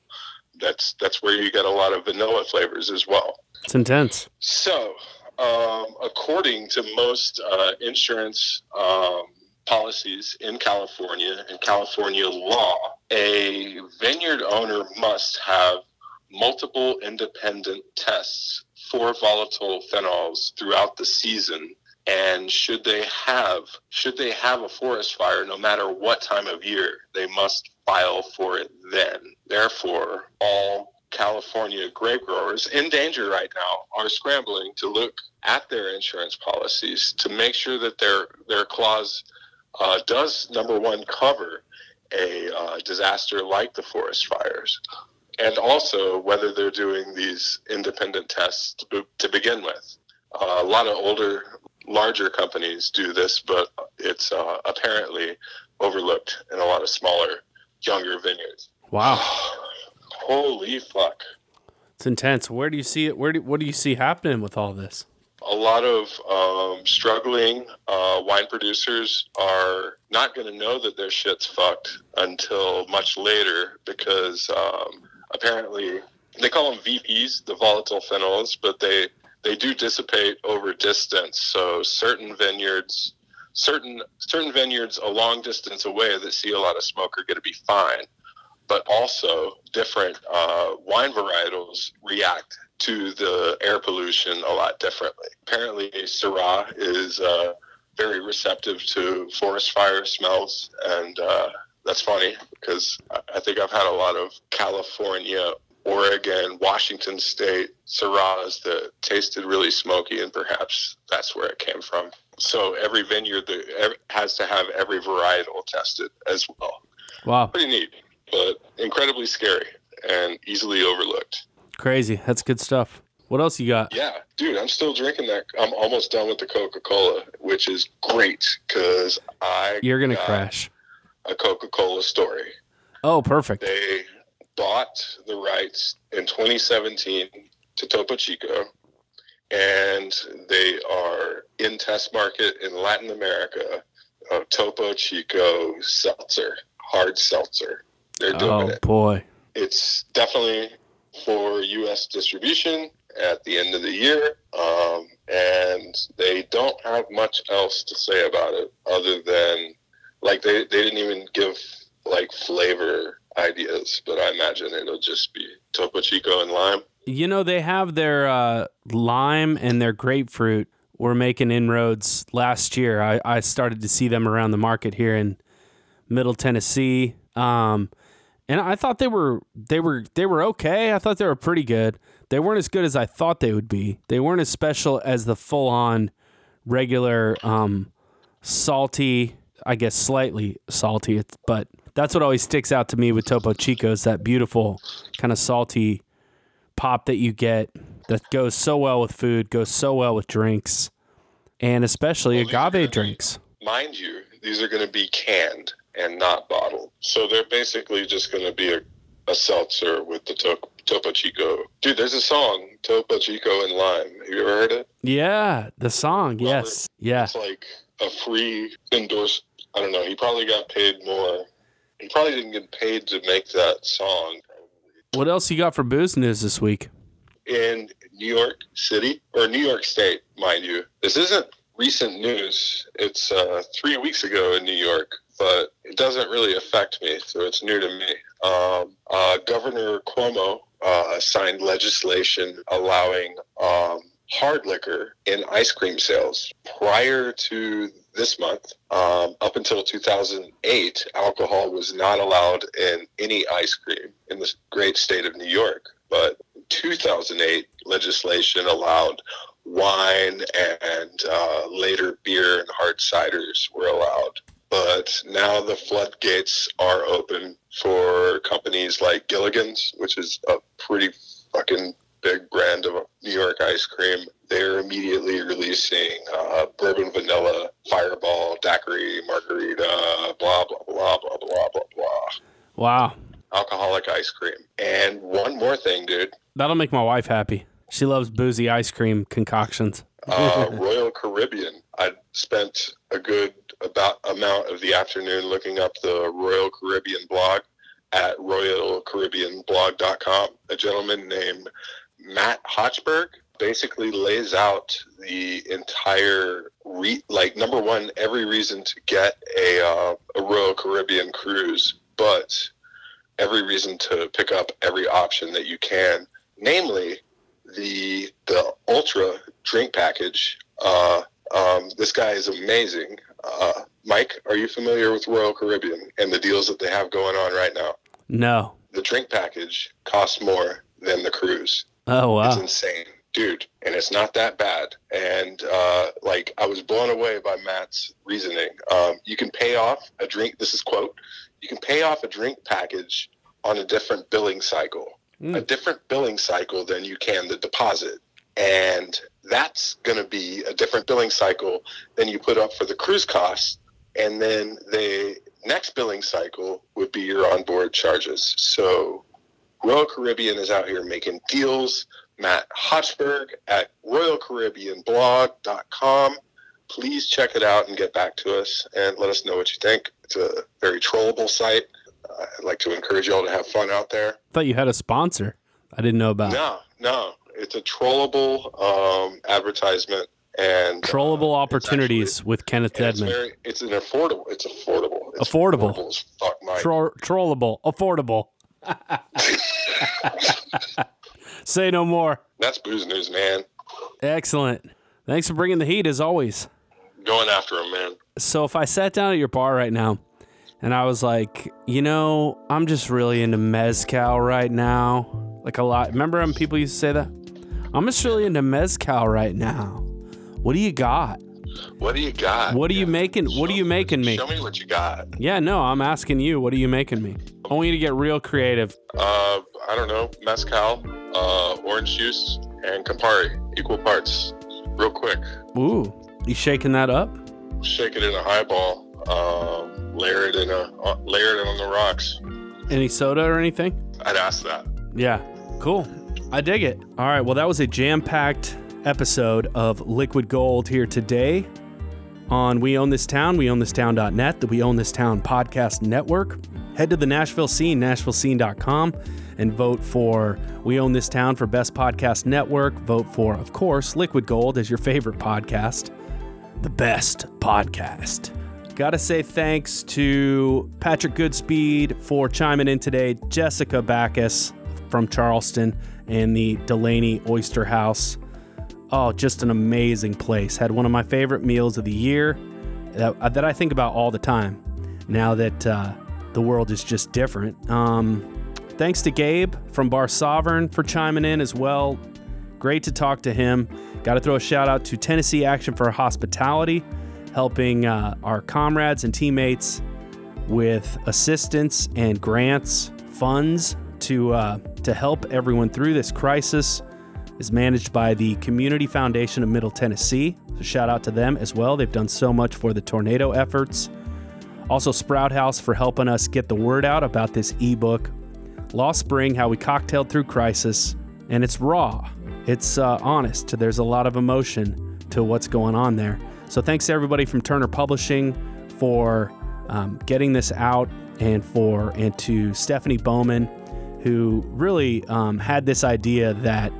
Speaker 5: that's that's where you get a lot of vanilla flavors as well.
Speaker 2: It's intense.
Speaker 5: So, um, according to most uh, insurance um, policies in California and California law, a vineyard owner must have multiple independent tests for volatile phenols throughout the season. And should they have should they have a forest fire, no matter what time of year, they must file for it then. Therefore, all California grape growers in danger right now are scrambling to look at their insurance policies to make sure that their their clause uh, does number one cover a uh, disaster like the forest fires, and also whether they're doing these independent tests to, to begin with. Uh, a lot of older, larger companies do this, but it's uh, apparently overlooked in a lot of smaller, younger vineyards.
Speaker 2: Wow,
Speaker 5: Holy fuck.
Speaker 2: it's intense. Where do you see it? Where do what do you see happening with all this?
Speaker 5: a lot of um, struggling uh, wine producers are not going to know that their shit's fucked until much later because um, apparently they call them VPs, the volatile phenols, but they they do dissipate over distance. So certain vineyards, certain certain vineyards a long distance away that see a lot of smoke are going to be fine, but also different uh, wine varietals react to the air pollution a lot differently. Apparently, Syrah is uh, very receptive to forest fire smells, and uh, that's funny because I- think I've had a lot of California, Oregon, Washington State Syrahs that tasted really smoky, and perhaps that's where it came from. So every vineyard that has to have every varietal tested as well.
Speaker 2: Wow,
Speaker 5: Pretty neat, but incredibly scary and easily overlooked.
Speaker 2: crazy. That's good stuff. What else you got?
Speaker 5: Yeah, dude, I'm still drinking that. I'm almost done with the Coca Cola, which is great because I
Speaker 2: You're gonna crash.
Speaker 5: a Coca Cola story.
Speaker 2: Oh, perfect.
Speaker 5: They bought the rights in 2017 to Topo Chico, and they are in test market in Latin America of Topo Chico seltzer, hard seltzer. They're doing
Speaker 2: Oh
Speaker 5: it.
Speaker 2: boy.
Speaker 5: It's definitely for U.S. distribution at the end of the year, um, and they don't have much else to say about it other than like they, they didn't even give like flavor ideas, but I imagine it'll just be Topo Chico and lime.
Speaker 2: You know they have their uh, lime and their grapefruit were making inroads last year. I, I started to see them around the market here in Middle Tennessee, um, and I thought they were they were they were okay. I thought they were pretty good. They weren't as good as I thought they would be. They weren't as special as the full on regular um, salty. I guess slightly salty, but that's what always sticks out to me with Topo Chico is that beautiful kind of salty pop that you get that goes so well with food, goes so well with drinks, and especially
Speaker 5: Well,
Speaker 2: agave
Speaker 5: gonna be-
Speaker 2: drinks.
Speaker 5: Mind you, these are going to be canned and not bottled. So they're basically just going to be a, a seltzer with the to- Topo Chico. Dude, there's a song, Topo Chico and Lime. Have you ever heard it?
Speaker 2: Yeah, the song. Yes. Yeah.
Speaker 5: It's like a free endorse. I don't know. He probably got paid more. He probably didn't get paid to make that song.
Speaker 2: What else you got for booze news this week?
Speaker 5: in New York City or New York State, mind you. This isn't recent news. It's uh, three weeks ago in New York, but it doesn't really affect me, so it's new to me. Um, uh, Governor Cuomo uh, signed legislation allowing um, hard liquor in ice cream sales. Prior to this month, um, up until 2008, alcohol was not allowed in any ice cream in the great state of New York. But 2008 legislation allowed wine and uh, later beer and hard ciders were allowed. But now the floodgates are open for companies like Gilligan's, which is a pretty fucking big brand of New York ice cream. They're immediately releasing uh, bourbon vanilla, fireball, daiquiri, margarita, blah, blah, blah, blah, blah, blah, blah.
Speaker 2: Wow.
Speaker 5: Alcoholic ice cream. And one more thing, dude.
Speaker 2: That'll make my wife happy. She loves boozy ice cream concoctions.
Speaker 5: uh, Royal Caribbean. I spent a good about amount of the afternoon looking up the Royal Caribbean blog at royalcaribbeanblog.com. A gentleman named Matt Hochberg basically lays out the entire re- like number one every reason to get a uh, a Royal Caribbean cruise, but every reason to pick up every option that you can, namely the the ultra drink package. Uh, um, this guy is amazing. Uh, Mike, are you familiar with Royal Caribbean and the deals that they have going on right now?
Speaker 2: No.
Speaker 5: The drink package costs more than the cruise.
Speaker 2: Oh wow!
Speaker 5: It's insane, dude, and it's not that bad. and uh, like I was blown away by Matt's reasoning. Um, you can pay off a drink. This is quote. You can pay off a drink package on a different billing cycle,
Speaker 2: Mm.
Speaker 5: a different billing cycle than you can the deposit, and that's going to be a different billing cycle than you put up for the cruise costs, and then the next billing cycle would be your onboard charges. So Royal Caribbean is out here making deals. Matt Hochberg at RoyalCaribbeanBlog.com. Please check it out and get back to us and let us know what you think. It's a very trollable site. Uh, I'd like to encourage you all to have fun out there.
Speaker 2: I thought you had a sponsor. I didn't know about.
Speaker 5: No, no, it's a trollable um, advertisement and uh,
Speaker 2: Trollable
Speaker 5: it's
Speaker 2: opportunities with Kenneth
Speaker 5: actually- and it's it's an affordable. It's affordable. It's
Speaker 2: Affordable.
Speaker 5: as fuck.
Speaker 2: Tro- trollable, affordable. Say no more.
Speaker 5: That's booze news, man.
Speaker 2: Excellent. Thanks for bringing the heat as always.
Speaker 5: Going after him, man.
Speaker 2: So if I sat down at your bar right now and I was like, you know, I'm just really into mezcal right now, like a lot. Remember when people used to say that? I'm just really into mezcal right now. What do you got?
Speaker 5: What do you got?
Speaker 2: What are you
Speaker 5: Yeah.
Speaker 2: making? What are you making me?
Speaker 5: Show me what you got.
Speaker 2: Yeah, no, I'm asking you. What are you making me? I want you to get real creative.
Speaker 5: Uh, I don't know, mezcal, uh, orange juice, and Campari, equal parts. Real quick,
Speaker 2: Ooh, you shaking that up?
Speaker 5: shake it in a highball. Um, layer it in a, uh, layer it on the rocks.
Speaker 2: Any soda or anything?
Speaker 5: I'd ask that.
Speaker 2: Yeah, cool. I dig it. All right, well, that was a jam packed episode of Liquid Gold here today on We Own This Town, weownthistown.net, the We Own This Town podcast network. Head to the Nashville Scene, nashvillescene.com, and vote for We Own This Town for Best Podcast Network. Vote for, of course, Liquid Gold as your favorite podcast, the best podcast. Gotta say thanks to Patrick Goodspeed for chiming in today, Jessica Backus from Charleston, and the Delaney Oyster House. Oh, just an amazing place. Had one of my favorite meals of the year that, that I think about all the time now that uh, the world is just different. Um, thanks to Gabe from Bar Sovereign for chiming in as well. Great to talk to him. Got to throw a shout out to Tennessee Action for Hospitality, helping uh, our comrades and teammates with assistance and grants, funds to uh, to help everyone through this crisis. Is managed by the Community Foundation of Middle Tennessee. So shout out to them as well. They've done so much for the tornado efforts. Also, Sprout House for helping us get the word out about this ebook, Lost Spring: How We Cocktailed Through Crisis, and it's raw. It's uh, honest. There's a lot of emotion to what's going on there. So thanks to everybody from Turner Publishing for um, getting this out, and for and to Stephanie Bowman, who really um, had this idea that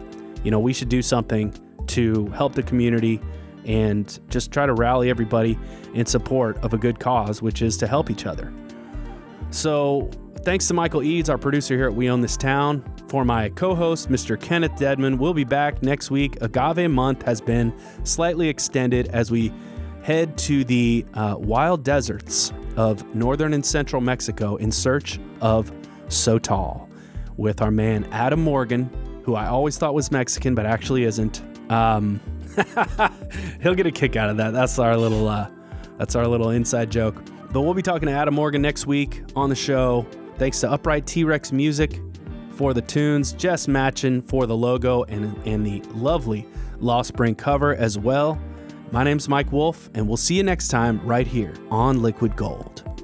Speaker 2: you know we should do something to help the community and just try to rally everybody in support of a good cause, which is to help each other. So, thanks to Michael Eads, our producer here at We Own This Town. For my co host, Mr. Kenneth Dedman, we'll be back next week. Agave month has been slightly extended as we head to the uh, wild deserts of northern and central Mexico in search of Sotol with our man Adam Morgan, who I always thought was Mexican, but actually isn't. Um, he'll get a kick out of that. That's our little uh, that's our little inside joke. But we'll be talking to Adam Morgan next week on the show. Thanks to Upright T Rex Music for the tunes, Jess Matchin for the logo and, and the lovely Lost Spring cover as well. My name's Mike Wolf, and we'll see you next time right here on Liquid Gold.